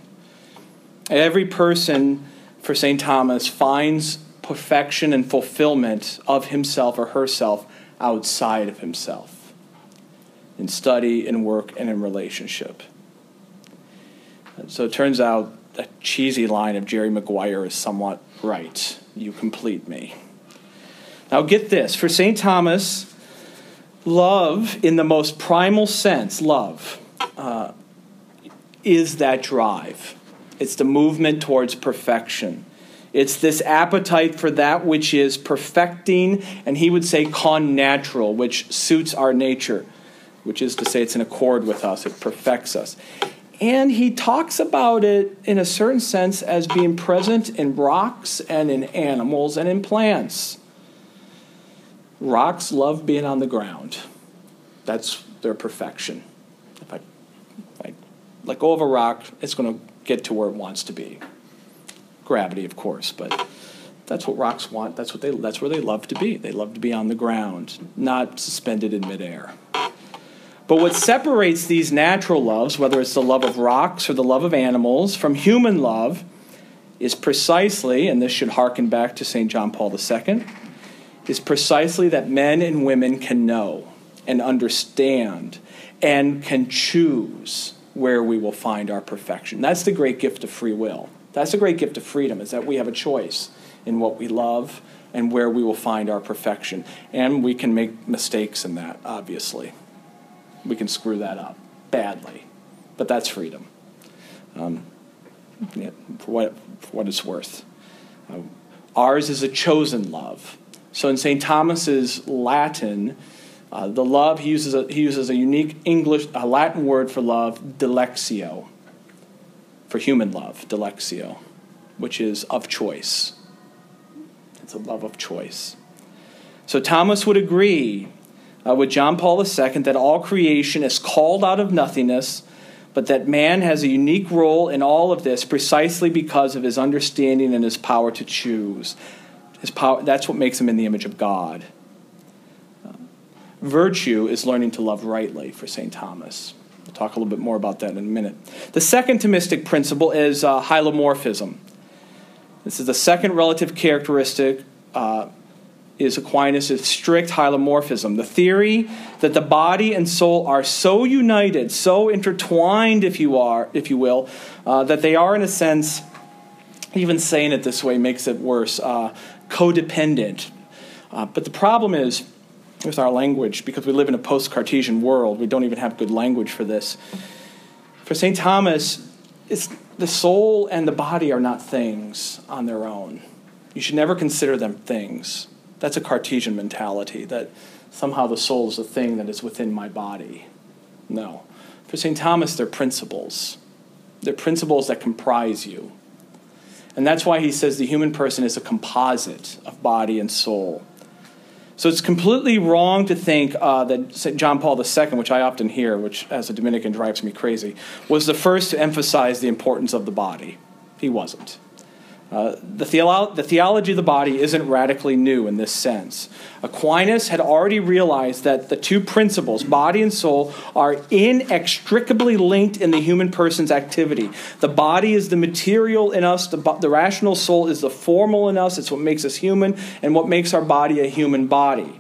Every person, for St. Thomas, finds perfection and fulfillment of himself or herself outside of himself in study, in work, and in relationship. And so it turns out a cheesy line of Jerry Maguire is somewhat right. You complete me. Now, get this for St. Thomas, love, in the most primal sense, love, uh, is that drive. It's the movement towards perfection. It's this appetite for that which is perfecting, and he would say connatural, which suits our nature which is to say, it's in accord with us, it perfects us. And he talks about it in a certain sense as being present in rocks and in animals and in plants. Rocks love being on the ground, that's their perfection. If I, if I let go of a rock, it's going to get to where it wants to be. Gravity, of course, but that's what rocks want. That's, what they, that's where they love to be. They love to be on the ground, not suspended in midair. But what separates these natural loves, whether it's the love of rocks or the love of animals, from human love is precisely, and this should harken back to St. John Paul II, is precisely that men and women can know and understand and can choose where we will find our perfection. That's the great gift of free will. That's the great gift of freedom, is that we have a choice in what we love and where we will find our perfection. And we can make mistakes in that, obviously we can screw that up badly. But that's freedom. Um, yeah, for, what, for what it's worth. Uh, ours is a chosen love. So in St. Thomas's Latin, uh, the love he uses a, he uses a unique English a Latin word for love, dilectio, for human love, dilectio, which is of choice. It's a love of choice. So Thomas would agree uh, with John Paul II that all creation is called out of nothingness, but that man has a unique role in all of this precisely because of his understanding and his power to choose. His power, that's what makes him in the image of God. Uh, virtue is learning to love rightly for St. Thomas. We'll talk a little bit more about that in a minute. The second Thomistic principle is uh, hylomorphism. This is the second relative characteristic uh, is Aquinas' strict hylomorphism. The theory that the body and soul are so united, so intertwined, if you are, if you will, uh, that they are in a sense, even saying it this way makes it worse, uh, codependent. Uh, but the problem is with our language, because we live in a post Cartesian world, we don't even have good language for this. For St. Thomas, the soul and the body are not things on their own. You should never consider them things. That's a Cartesian mentality that somehow the soul is a thing that is within my body. No. For St. Thomas, they're principles. They're principles that comprise you. And that's why he says the human person is a composite of body and soul. So it's completely wrong to think uh, that St. John Paul II, which I often hear, which as a Dominican drives me crazy, was the first to emphasize the importance of the body. He wasn't. Uh, the, theolo- the theology of the body isn't radically new in this sense. Aquinas had already realized that the two principles, body and soul, are inextricably linked in the human person's activity. The body is the material in us, the, the rational soul is the formal in us, it's what makes us human, and what makes our body a human body.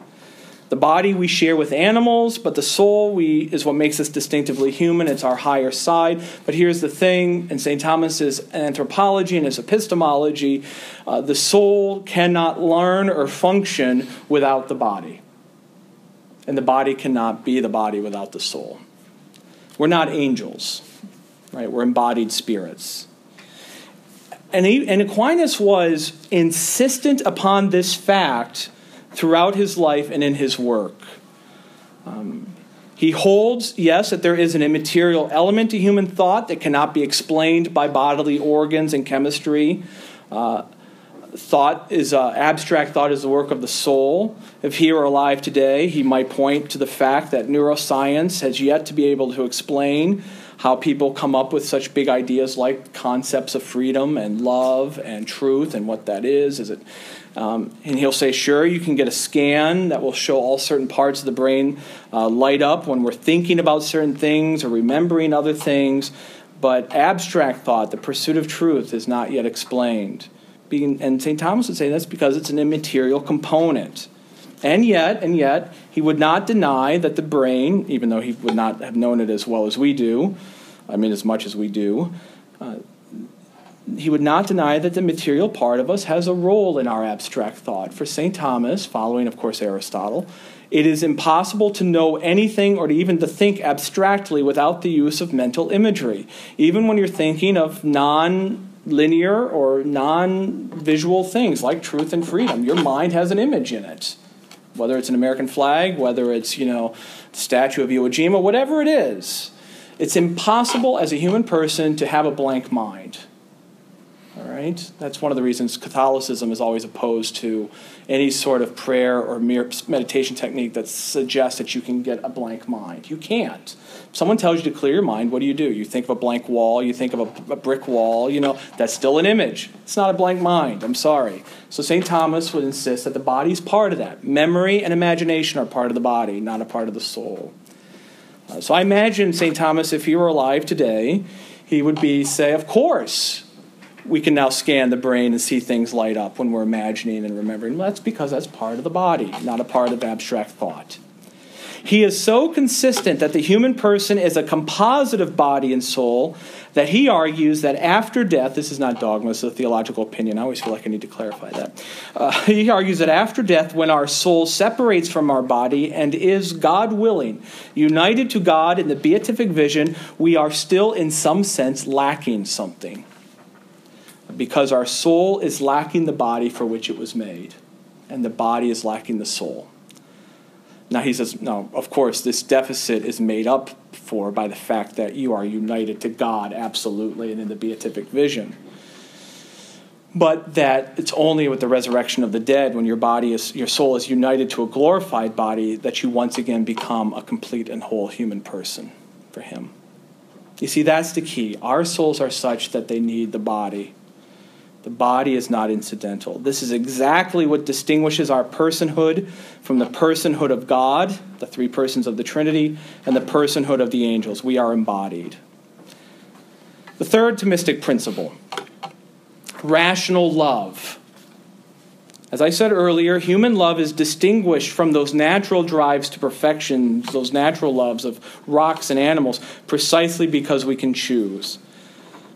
The body we share with animals, but the soul we, is what makes us distinctively human. It's our higher side. But here's the thing in St. Thomas's anthropology and his epistemology uh, the soul cannot learn or function without the body. And the body cannot be the body without the soul. We're not angels, right? We're embodied spirits. And, he, and Aquinas was insistent upon this fact throughout his life and in his work. Um, he holds, yes, that there is an immaterial element to human thought that cannot be explained by bodily organs and chemistry. Uh, thought is uh, abstract thought is the work of the soul. If he were alive today, he might point to the fact that neuroscience has yet to be able to explain how people come up with such big ideas like concepts of freedom and love and truth and what that is. Is it um, and he'll say, sure, you can get a scan that will show all certain parts of the brain uh, light up when we're thinking about certain things or remembering other things. But abstract thought, the pursuit of truth, is not yet explained. Being, and St. Thomas would say that's because it's an immaterial component. And yet, and yet, he would not deny that the brain, even though he would not have known it as well as we do, I mean, as much as we do, uh, he would not deny that the material part of us has a role in our abstract thought. For St. Thomas, following, of course, Aristotle, it is impossible to know anything or to even to think abstractly without the use of mental imagery. Even when you're thinking of non linear or non visual things like truth and freedom, your mind has an image in it. Whether it's an American flag, whether it's, you know, the statue of Iwo Jima, whatever it is, it's impossible as a human person to have a blank mind. All right? That's one of the reasons Catholicism is always opposed to any sort of prayer or meditation technique that suggests that you can get a blank mind. You can't. If someone tells you to clear your mind, what do you do? You think of a blank wall, you think of a, a brick wall, you know, that's still an image. It's not a blank mind. I'm sorry. So St. Thomas would insist that the body's part of that. Memory and imagination are part of the body, not a part of the soul. Uh, so I imagine St. Thomas, if he were alive today, he would be say, of course, we can now scan the brain and see things light up when we're imagining and remembering. Well, that's because that's part of the body, not a part of abstract thought. He is so consistent that the human person is a composite of body and soul that he argues that after death, this is not dogma, it's a theological opinion. I always feel like I need to clarify that. Uh, he argues that after death, when our soul separates from our body and is, God willing, united to God in the beatific vision, we are still, in some sense, lacking something because our soul is lacking the body for which it was made, and the body is lacking the soul. Now he says, no, of course, this deficit is made up for by the fact that you are united to God absolutely and in the beatific vision. but that it's only with the resurrection of the dead, when your body is, your soul is united to a glorified body, that you once again become a complete and whole human person for Him. You see, that's the key. Our souls are such that they need the body. The body is not incidental. This is exactly what distinguishes our personhood from the personhood of God, the three persons of the Trinity, and the personhood of the angels. We are embodied. The third Thomistic principle rational love. As I said earlier, human love is distinguished from those natural drives to perfection, those natural loves of rocks and animals, precisely because we can choose.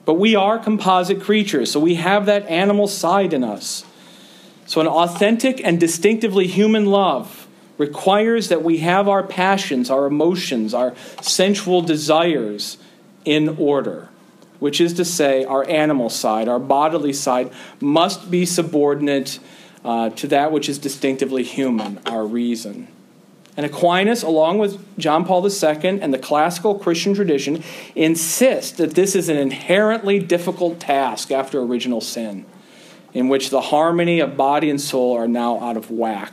But we are composite creatures, so we have that animal side in us. So, an authentic and distinctively human love requires that we have our passions, our emotions, our sensual desires in order which is to say, our animal side, our bodily side, must be subordinate uh, to that which is distinctively human, our reason. And Aquinas, along with John Paul II and the classical Christian tradition, insist that this is an inherently difficult task after original sin, in which the harmony of body and soul are now out of whack.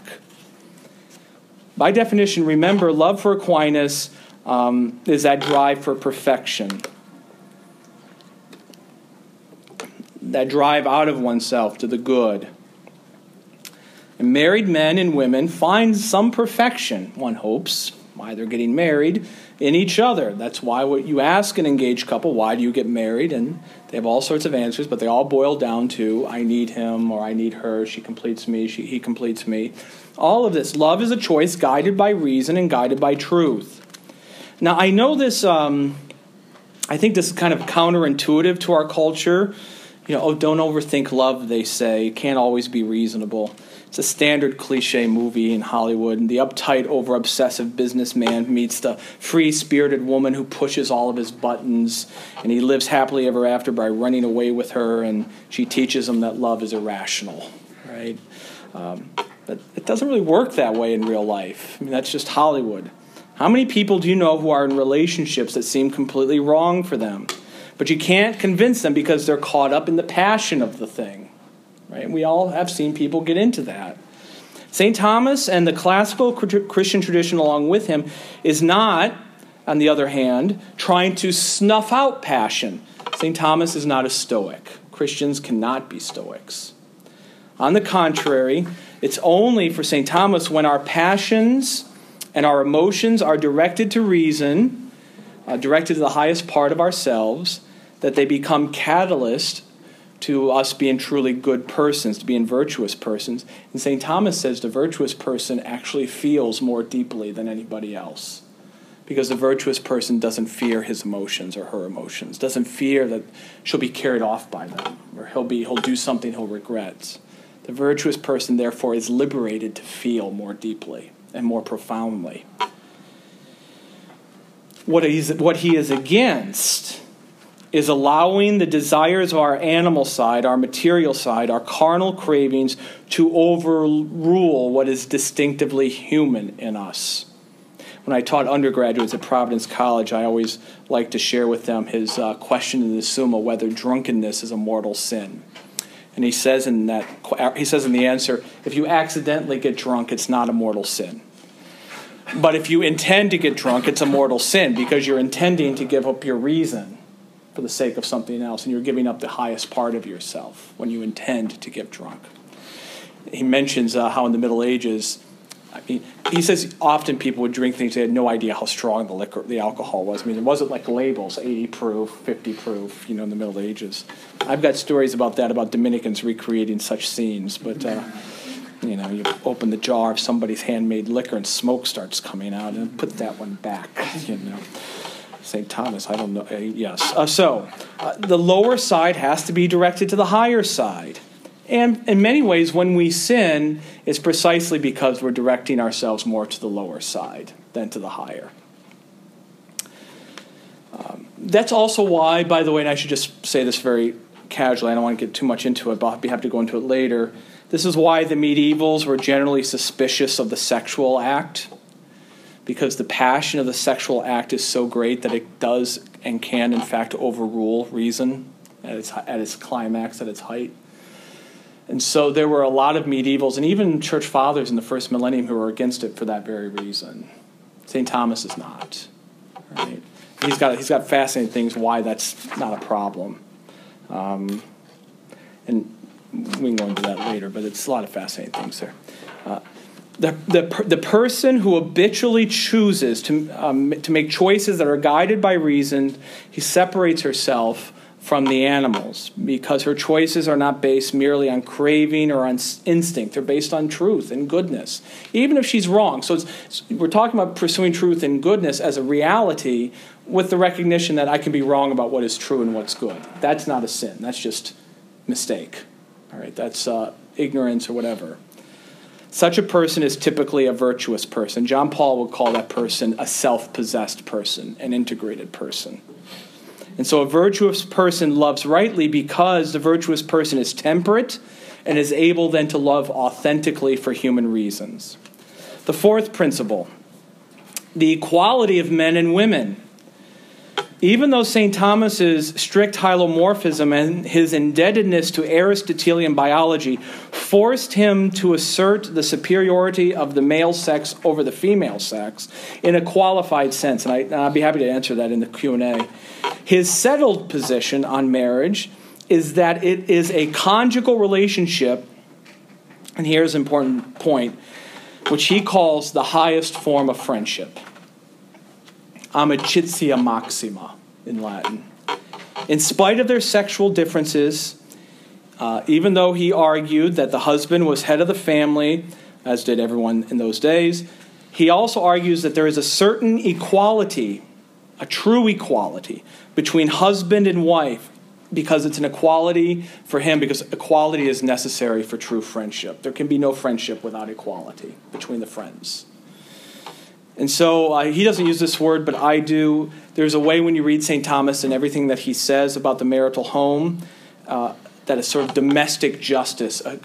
By definition, remember, love for Aquinas um, is that drive for perfection that drive out of oneself to the good. And married men and women find some perfection, one hopes, why they're getting married, in each other. That's why what you ask an engaged couple, why do you get married? And they have all sorts of answers, but they all boil down to I need him or I need her, she completes me, she, he completes me. All of this. Love is a choice guided by reason and guided by truth. Now, I know this, um, I think this is kind of counterintuitive to our culture you know, oh, don't overthink love, they say. It can't always be reasonable. It's a standard cliche movie in Hollywood, and the uptight, over obsessive businessman meets the free spirited woman who pushes all of his buttons, and he lives happily ever after by running away with her, and she teaches him that love is irrational, right? Um, but it doesn't really work that way in real life. I mean, that's just Hollywood. How many people do you know who are in relationships that seem completely wrong for them? But you can't convince them because they're caught up in the passion of the thing. Right? We all have seen people get into that. St. Thomas and the classical Christian tradition along with him is not, on the other hand, trying to snuff out passion. St. Thomas is not a Stoic. Christians cannot be Stoics. On the contrary, it's only for St. Thomas when our passions and our emotions are directed to reason, uh, directed to the highest part of ourselves, that they become catalyst to us being truly good persons, to being virtuous persons. And St. Thomas says the virtuous person actually feels more deeply than anybody else. Because the virtuous person doesn't fear his emotions or her emotions, doesn't fear that she'll be carried off by them, or he'll be he'll do something he'll regret. The virtuous person, therefore, is liberated to feel more deeply and more profoundly. What, what he is against is allowing the desires of our animal side, our material side, our carnal cravings to overrule what is distinctively human in us. When I taught undergraduates at Providence College, I always like to share with them his uh, question in the Summa whether drunkenness is a mortal sin. And he says in that he says in the answer, if you accidentally get drunk, it's not a mortal sin. But if you intend to get drunk, it's a mortal sin because you're intending to give up your reason for the sake of something else, and you're giving up the highest part of yourself when you intend to get drunk. He mentions uh, how in the Middle Ages, I mean, he says often people would drink things they had no idea how strong the liquor, the alcohol was. I mean, it wasn't like labels, 80 proof, 50 proof, you know, in the Middle Ages. I've got stories about that, about Dominicans recreating such scenes, but. Uh, you know, you open the jar of somebody's handmade liquor and smoke starts coming out, and put that one back. You know, St. Thomas, I don't know. Uh, yes. Uh, so uh, the lower side has to be directed to the higher side. And in many ways, when we sin, it's precisely because we're directing ourselves more to the lower side than to the higher. Um, that's also why, by the way, and I should just say this very casually, I don't want to get too much into it, but I'll be happy to go into it later. This is why the medievals were generally suspicious of the sexual act because the passion of the sexual act is so great that it does and can, in fact, overrule reason at its, at its climax, at its height. And so there were a lot of medievals and even church fathers in the first millennium who were against it for that very reason. St. Thomas is not. Right? He's got, he's got fascinating things why that's not a problem. Um, and we can go into that later, but it's a lot of fascinating things there. Uh, the, the, the person who habitually chooses to, um, to make choices that are guided by reason, he separates herself from the animals because her choices are not based merely on craving or on instinct. They're based on truth and goodness, even if she's wrong. So we're talking about pursuing truth and goodness as a reality with the recognition that I can be wrong about what is true and what's good. That's not a sin, that's just mistake. All right, that's uh, ignorance or whatever. Such a person is typically a virtuous person. John Paul would call that person a self possessed person, an integrated person. And so a virtuous person loves rightly because the virtuous person is temperate and is able then to love authentically for human reasons. The fourth principle the equality of men and women. Even though St. Thomas's strict hylomorphism and his indebtedness to Aristotelian biology forced him to assert the superiority of the male sex over the female sex in a qualified sense, and, I, will be happy to answer that in the Q&A. His settled position on marriage is that it is a conjugal relationship, and here's an important point, which he calls the highest form of friendship amicitia maxima in Latin. In spite of their sexual differences, uh, even though he argued that the husband was head of the family, as did everyone in those days, he also argues that there is a certain equality, a true equality, between husband and wife because it's an equality for him because equality is necessary for true friendship. There can be no friendship without equality between the friends. And so uh, he doesn't use this word, but I do. There's a way when you read St. Thomas and everything that he says about the marital home uh, that a sort of domestic justice uh,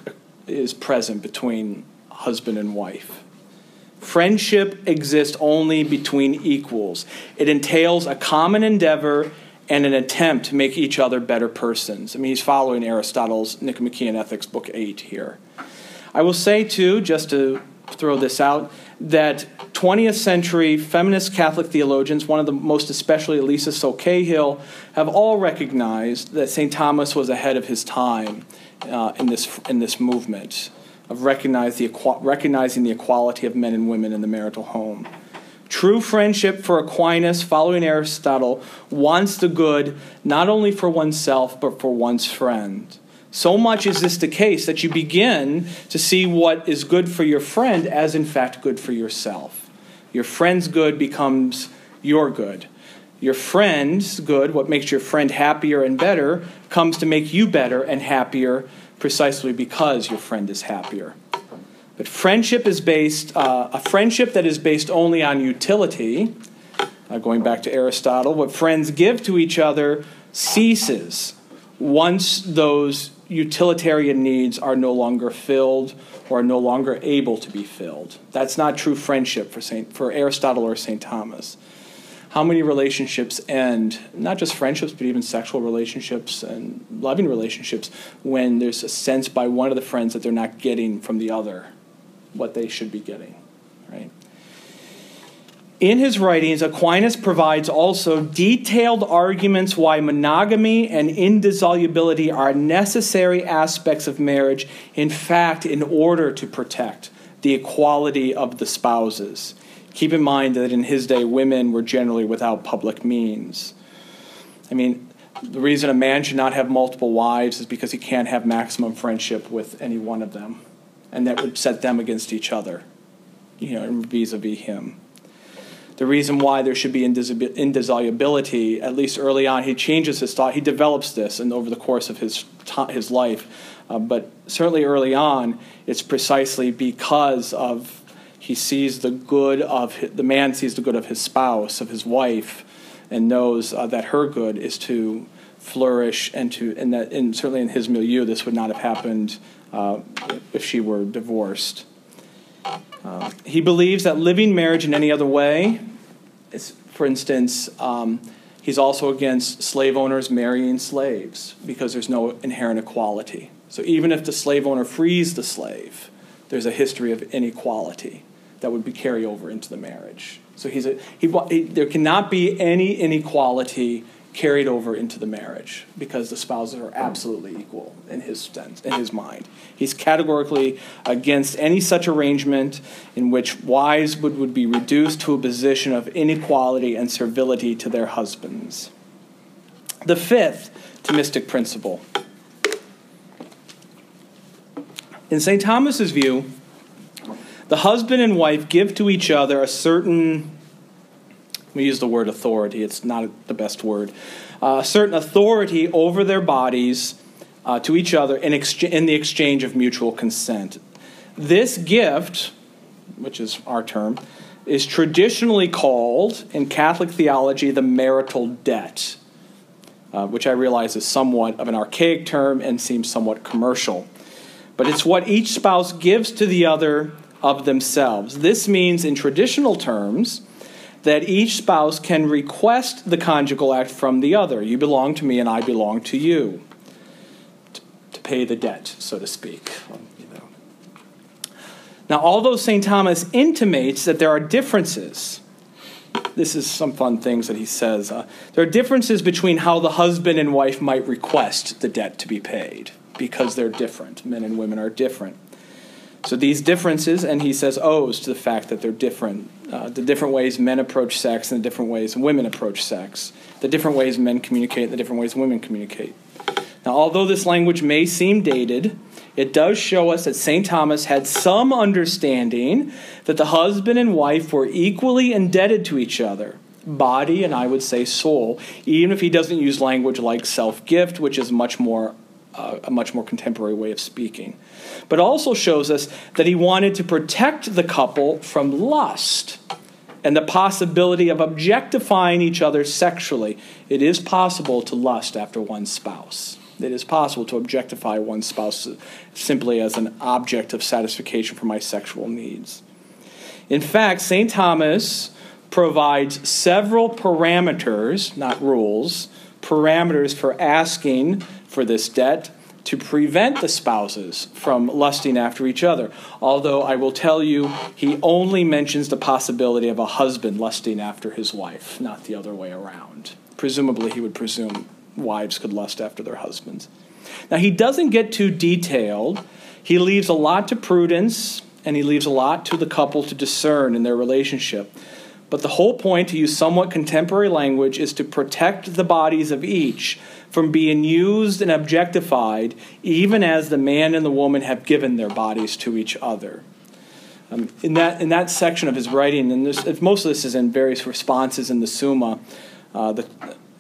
is present between husband and wife. Friendship exists only between equals. It entails a common endeavor and an attempt to make each other better persons. I mean, he's following Aristotle's Nicomachean Ethics, Book 8 here. I will say, too, just to throw this out, that 20th century feminist Catholic theologians, one of the most especially Elisa Sowle Cahill, have all recognized that St. Thomas was ahead of his time uh, in, this, in this movement of recognize the, recognizing the equality of men and women in the marital home. True friendship for Aquinas, following Aristotle, wants the good not only for oneself but for one's friend. So much is this the case that you begin to see what is good for your friend as in fact good for yourself. Your friend's good becomes your good. Your friend's good, what makes your friend happier and better, comes to make you better and happier precisely because your friend is happier. But friendship is based, uh, a friendship that is based only on utility, uh, going back to Aristotle, what friends give to each other ceases once those utilitarian needs are no longer filled or are no longer able to be filled. That's not true friendship for, Saint, for Aristotle or St. Thomas. How many relationships end, not just friendships, but even sexual relationships and loving relationships, when there's a sense by one of the friends that they're not getting from the other what they should be getting, right? In his writings, Aquinas provides also detailed arguments why monogamy and indissolubility are necessary aspects of marriage, in fact, in order to protect the equality of the spouses. Keep in mind that in his day, women were generally without public means. I mean, the reason a man should not have multiple wives is because he can't have maximum friendship with any one of them, and that would set them against each other, you know, vis a vis him the reason why there should be indissolubility, at least early on, he changes his thought. He develops this and over the course of his, his life. Uh, but certainly early on, it's precisely because of he sees the good of his, the man sees the good of his spouse, of his wife, and knows uh, that her good is to flourish and to and that and certainly in his milieu this would not have happened uh, if she were divorced. Uh, he believes that living marriage in any other way, is, for instance, um, he's also against slave owners marrying slaves because there's no inherent equality. So even if the slave owner frees the slave, there's a history of inequality that would be carry over into the marriage. So he's a, he, he, there cannot be any inequality carried over into the marriage because the spouses are absolutely equal in his sense, in his mind. He's categorically against any such arrangement in which wives would, would be reduced to a position of inequality and servility to their husbands. The fifth Thomistic principle. In St. Thomas's view, the husband and wife give to each other a certain we use the word authority, it's not the best word. Uh, certain authority over their bodies uh, to each other in, ex- in the exchange of mutual consent. This gift, which is our term, is traditionally called in Catholic theology the marital debt, uh, which I realize is somewhat of an archaic term and seems somewhat commercial. But it's what each spouse gives to the other of themselves. This means, in traditional terms, that each spouse can request the conjugal act from the other. You belong to me and I belong to you. To pay the debt, so to speak. Now, although St. Thomas intimates that there are differences, this is some fun things that he says. Uh, there are differences between how the husband and wife might request the debt to be paid because they're different. Men and women are different. So these differences, and he says owes to the fact that they're different. Uh, the different ways men approach sex and the different ways women approach sex. The different ways men communicate and the different ways women communicate. Now, although this language may seem dated, it does show us that St. Thomas had some understanding that the husband and wife were equally indebted to each other, body and I would say soul, even if he doesn't use language like self gift, which is much more a much more contemporary way of speaking. But also shows us that he wanted to protect the couple from lust and the possibility of objectifying each other sexually. It is possible to lust after one's spouse. It is possible to objectify one's spouse simply as an object of satisfaction for my sexual needs. In fact, St. Thomas provides several parameters, not rules, parameters for asking for this debt to prevent the spouses from lusting after each other. Although I will tell you, he only mentions the possibility of a husband lusting after his wife, not the other way around. Presumably, he would presume wives could lust after their husbands. Now, he doesn't get too detailed. He leaves a lot to prudence, and he leaves a lot to the couple to discern in their relationship. But the whole point, to use somewhat contemporary language, is to protect the bodies of each from being used and objectified, even as the man and the woman have given their bodies to each other. Um, in, that, in that section of his writing, and this, most of this is in various responses in the Summa, uh, the,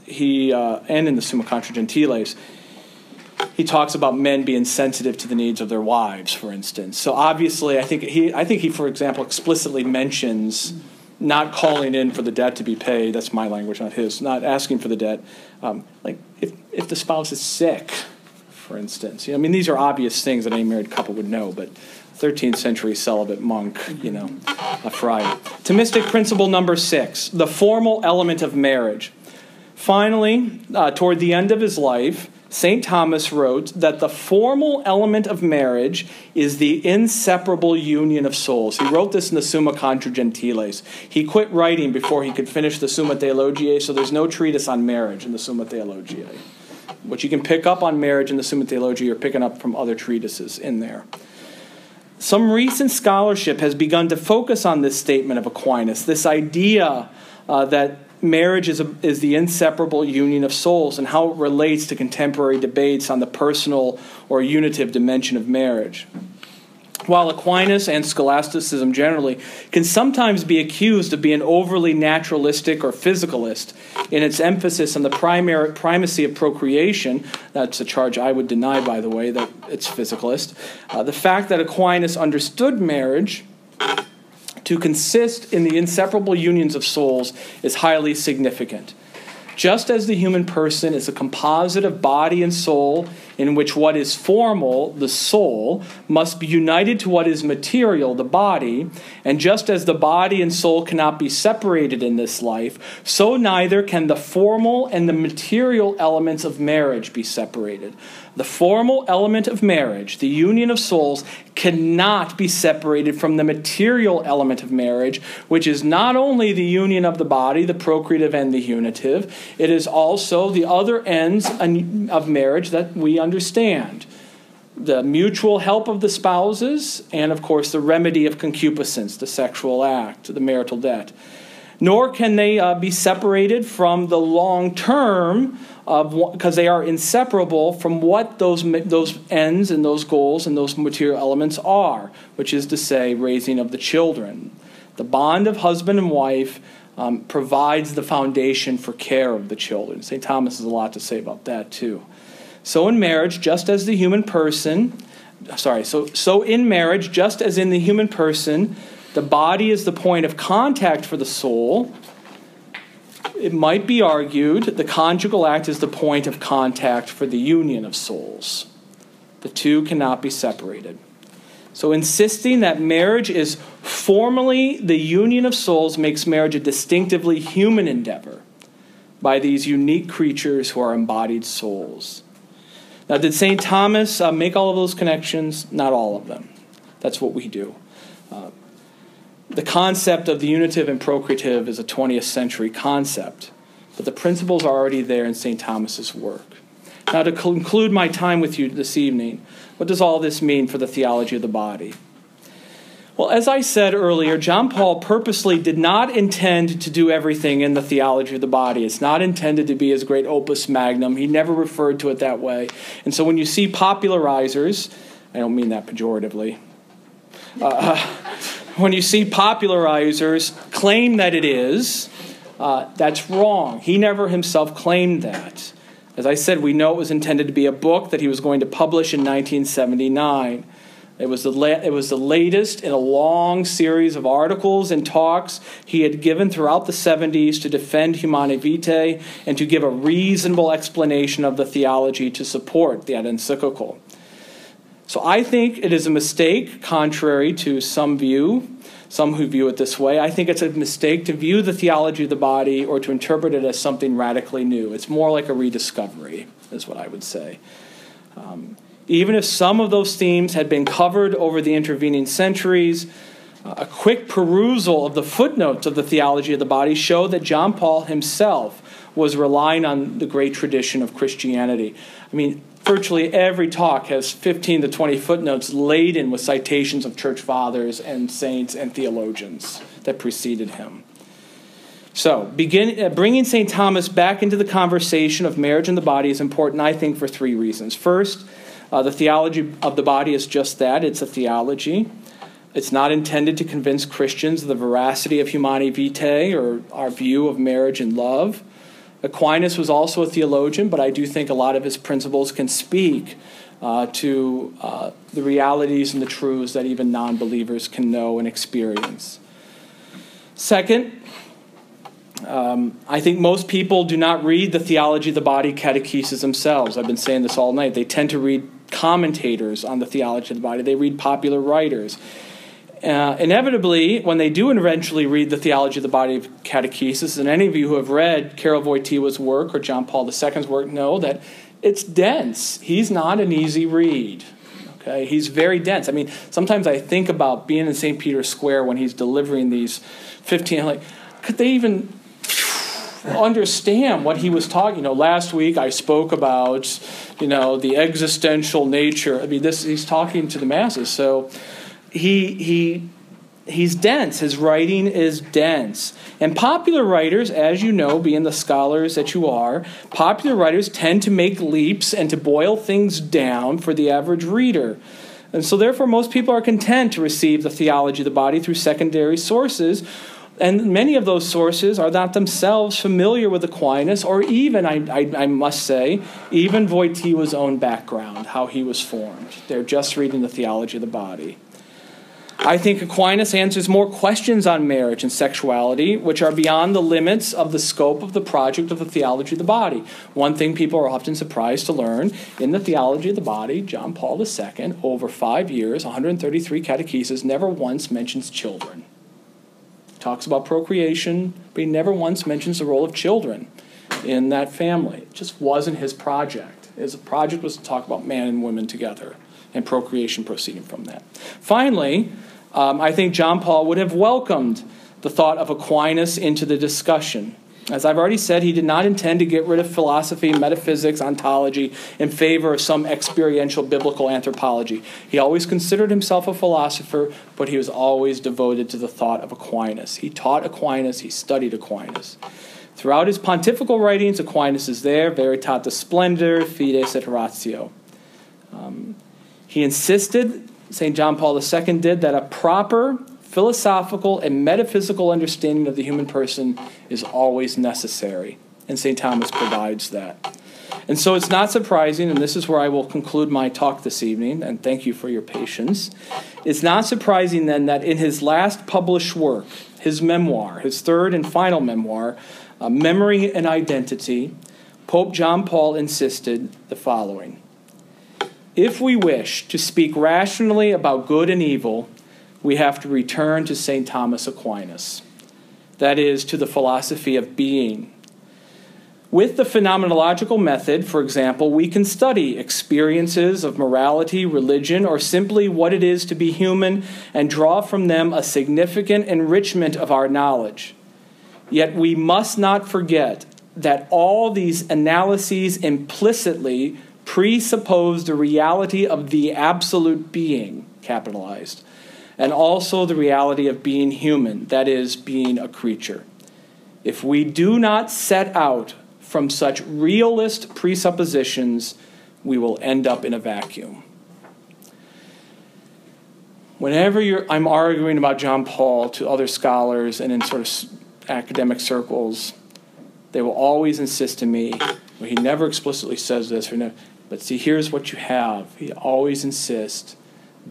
he, uh, and in the Summa Contra Gentiles, he talks about men being sensitive to the needs of their wives, for instance. So obviously, I think he, I think he, for example, explicitly mentions not calling in for the debt to be paid. That's my language, not his. Not asking for the debt. Um, like if if the spouse is sick, for instance. You know, I mean, these are obvious things that any married couple would know, but 13th century celibate monk, you know, a friar. Thomistic principle number six: the formal element of marriage. Finally, uh, toward the end of his life, St. Thomas wrote that the formal element of marriage is the inseparable union of souls. He wrote this in the Summa Contra Gentiles. He quit writing before he could finish the Summa Theologiae, so there's no treatise on marriage in the Summa Theologiae. What you can pick up on marriage in the Summa Theologiae, you're picking up from other treatises in there. Some recent scholarship has begun to focus on this statement of Aquinas, this idea uh, that marriage is, a, is the inseparable union of souls and how it relates to contemporary debates on the personal or unitive dimension of marriage. While Aquinas and scholasticism generally can sometimes be accused of being overly naturalistic or physicalist in its emphasis on the primary, primacy of procreation, that's a charge I would deny, by the way, that it's physicalist, uh, the fact that Aquinas understood marriage to consist in the inseparable unions of souls is highly significant. Just as the human person is a composite of body and soul in which what is formal, the soul, must be united to what is material, the body, and just as the body and soul cannot be separated in this life, so neither can the formal and the material elements of marriage be separated. The formal element of marriage, the union of souls, cannot be separated from the material element of marriage, which is not only the union of the body, the procreative and the unitive, it is also the other ends of marriage that we understand the mutual help of the spouses, and of course, the remedy of concupiscence, the sexual act, the marital debt. Nor can they uh, be separated from the long term of because they are inseparable from what those those ends and those goals and those material elements are, which is to say, raising of the children. The bond of husband and wife um, provides the foundation for care of the children. St. Thomas has a lot to say about that too. So in marriage, just as the human person, sorry, so so in marriage, just as in the human person, the body is the point of contact for the soul it might be argued the conjugal act is the point of contact for the union of souls. The two cannot be separated. So, insisting that marriage is formally the union of souls makes marriage a distinctively human endeavor by these unique creatures who are embodied souls. Now, did St. Thomas uh, make all of those connections? Not all of them. That's what we do. The concept of the unitive and procreative is a 20th century concept, but the principles are already there in St. Thomas's work. Now, to conclude my time with you this evening, what does all this mean for the theology of the body? Well, as I said earlier, John Paul purposely did not intend to do everything in the theology of the body. It's not intended to be his great opus magnum. He never referred to it that way. And so when you see popularizers, I don't mean that pejoratively, uh, when you see popularizers claim that it is, uh, that's wrong. He never himself claimed that. As I said, we know it was intended to be a book that he was going to publish in 1979. It was, the la- it was the latest in a long series of articles and talks he had given throughout the 70s to defend Humanae Vitae and to give a reasonable explanation of the theology to support that encyclical. So I think it is a mistake, contrary to some view, some who view it this way. I think it's a mistake to view the theology of the body or to interpret it as something radically new. It's more like a rediscovery, is what I would say. Um, even if some of those themes had been covered over the intervening centuries, a quick perusal of the footnotes of the theology of the body show that John Paul himself was relying on the great tradition of Christianity. I mean, virtually every talk has 15 to 20 footnotes laden with citations of church fathers and saints and theologians that preceded him. So, begin, uh, bringing St. Thomas back into the conversation of marriage and the body is important, I think, for three reasons. First, uh, the theology of the body is just that it's a theology. It's not intended to convince Christians of the veracity of Humanae Vitae or our view of marriage and love. Aquinas was also a theologian, but I do think a lot of his principles can speak uh, to uh, the realities and the truths that even non believers can know and experience. Second, um, I think most people do not read the theology of the body catechesis themselves. I've been saying this all night. They tend to read commentators on the theology of the body, they read popular writers. Uh, inevitably, when they do eventually read the Theology of the Body of Catechesis, and any of you who have read Karol Wojtyła's work or John Paul II's work know that it's dense. He's not an easy read. Okay, he's very dense. I mean, sometimes I think about being in St. Peter's Square when he's delivering these 15. like, could they even understand what he was talking? You know, last week I spoke about, you know, the existential nature. I mean, this he's talking to the masses. So he he he's dense. His writing is dense. And popular writers, as you know, being the scholars that you are, popular writers tend to make leaps and to boil things down for the average reader. And so, therefore, most people are content to receive the theology of the body through secondary sources. And many of those sources are not themselves familiar with Aquinas, or even, I, I, I must say, even Wojtyła's own background, how he was formed. They're just reading the theology of the body. I think Aquinas answers more questions on marriage and sexuality, which are beyond the limits of the scope of the project of the theology of the body. One thing people are often surprised to learn in the theology of the body, John Paul II, over five years, 133 catechesis, never once mentions children. Talks about procreation, but he never once mentions the role of children in that family. It just wasn't his project. His project was to talk about man and woman together and procreation proceeding from that. Finally, um, I think John Paul would have welcomed the thought of Aquinas into the discussion. As I've already said, he did not intend to get rid of philosophy, metaphysics, ontology in favor of some experiential biblical anthropology. He always considered himself a philosopher, but he was always devoted to the thought of Aquinas. He taught Aquinas, he studied Aquinas. Throughout his pontifical writings, Aquinas is there, Veritatis Splendor, Fides et Ratio. Um, he insisted, St. John Paul II did, that a proper philosophical and metaphysical understanding of the human person is always necessary. And St. Thomas provides that. And so it's not surprising, and this is where I will conclude my talk this evening, and thank you for your patience. It's not surprising then that in his last published work, his memoir, his third and final memoir, uh, Memory and Identity, Pope John Paul insisted the following if we wish to speak rationally about good and evil, we have to return to St. Thomas Aquinas, that is, to the philosophy of being. With the phenomenological method, for example, we can study experiences of morality, religion, or simply what it is to be human and draw from them a significant enrichment of our knowledge. Yet we must not forget that all these analyses implicitly presuppose the reality of the absolute being, capitalized, and also the reality of being human, that is, being a creature. If we do not set out from such realist presuppositions, we will end up in a vacuum. Whenever I'm arguing about John Paul to other scholars and in sort of academic circles, they will always insist to me, well, he never explicitly says this, but see, here's what you have. He always insists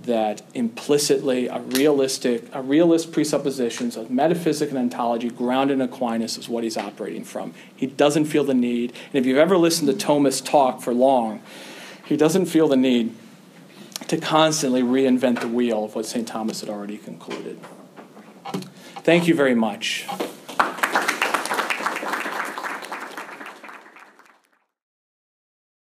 that implicitly a realistic, a realist presuppositions of metaphysics and ontology grounded in Aquinas is what he's operating from. He doesn't feel the need, and if you've ever listened to Thomas talk for long, he doesn't feel the need to constantly reinvent the wheel of what St. Thomas had already concluded. Thank you very much.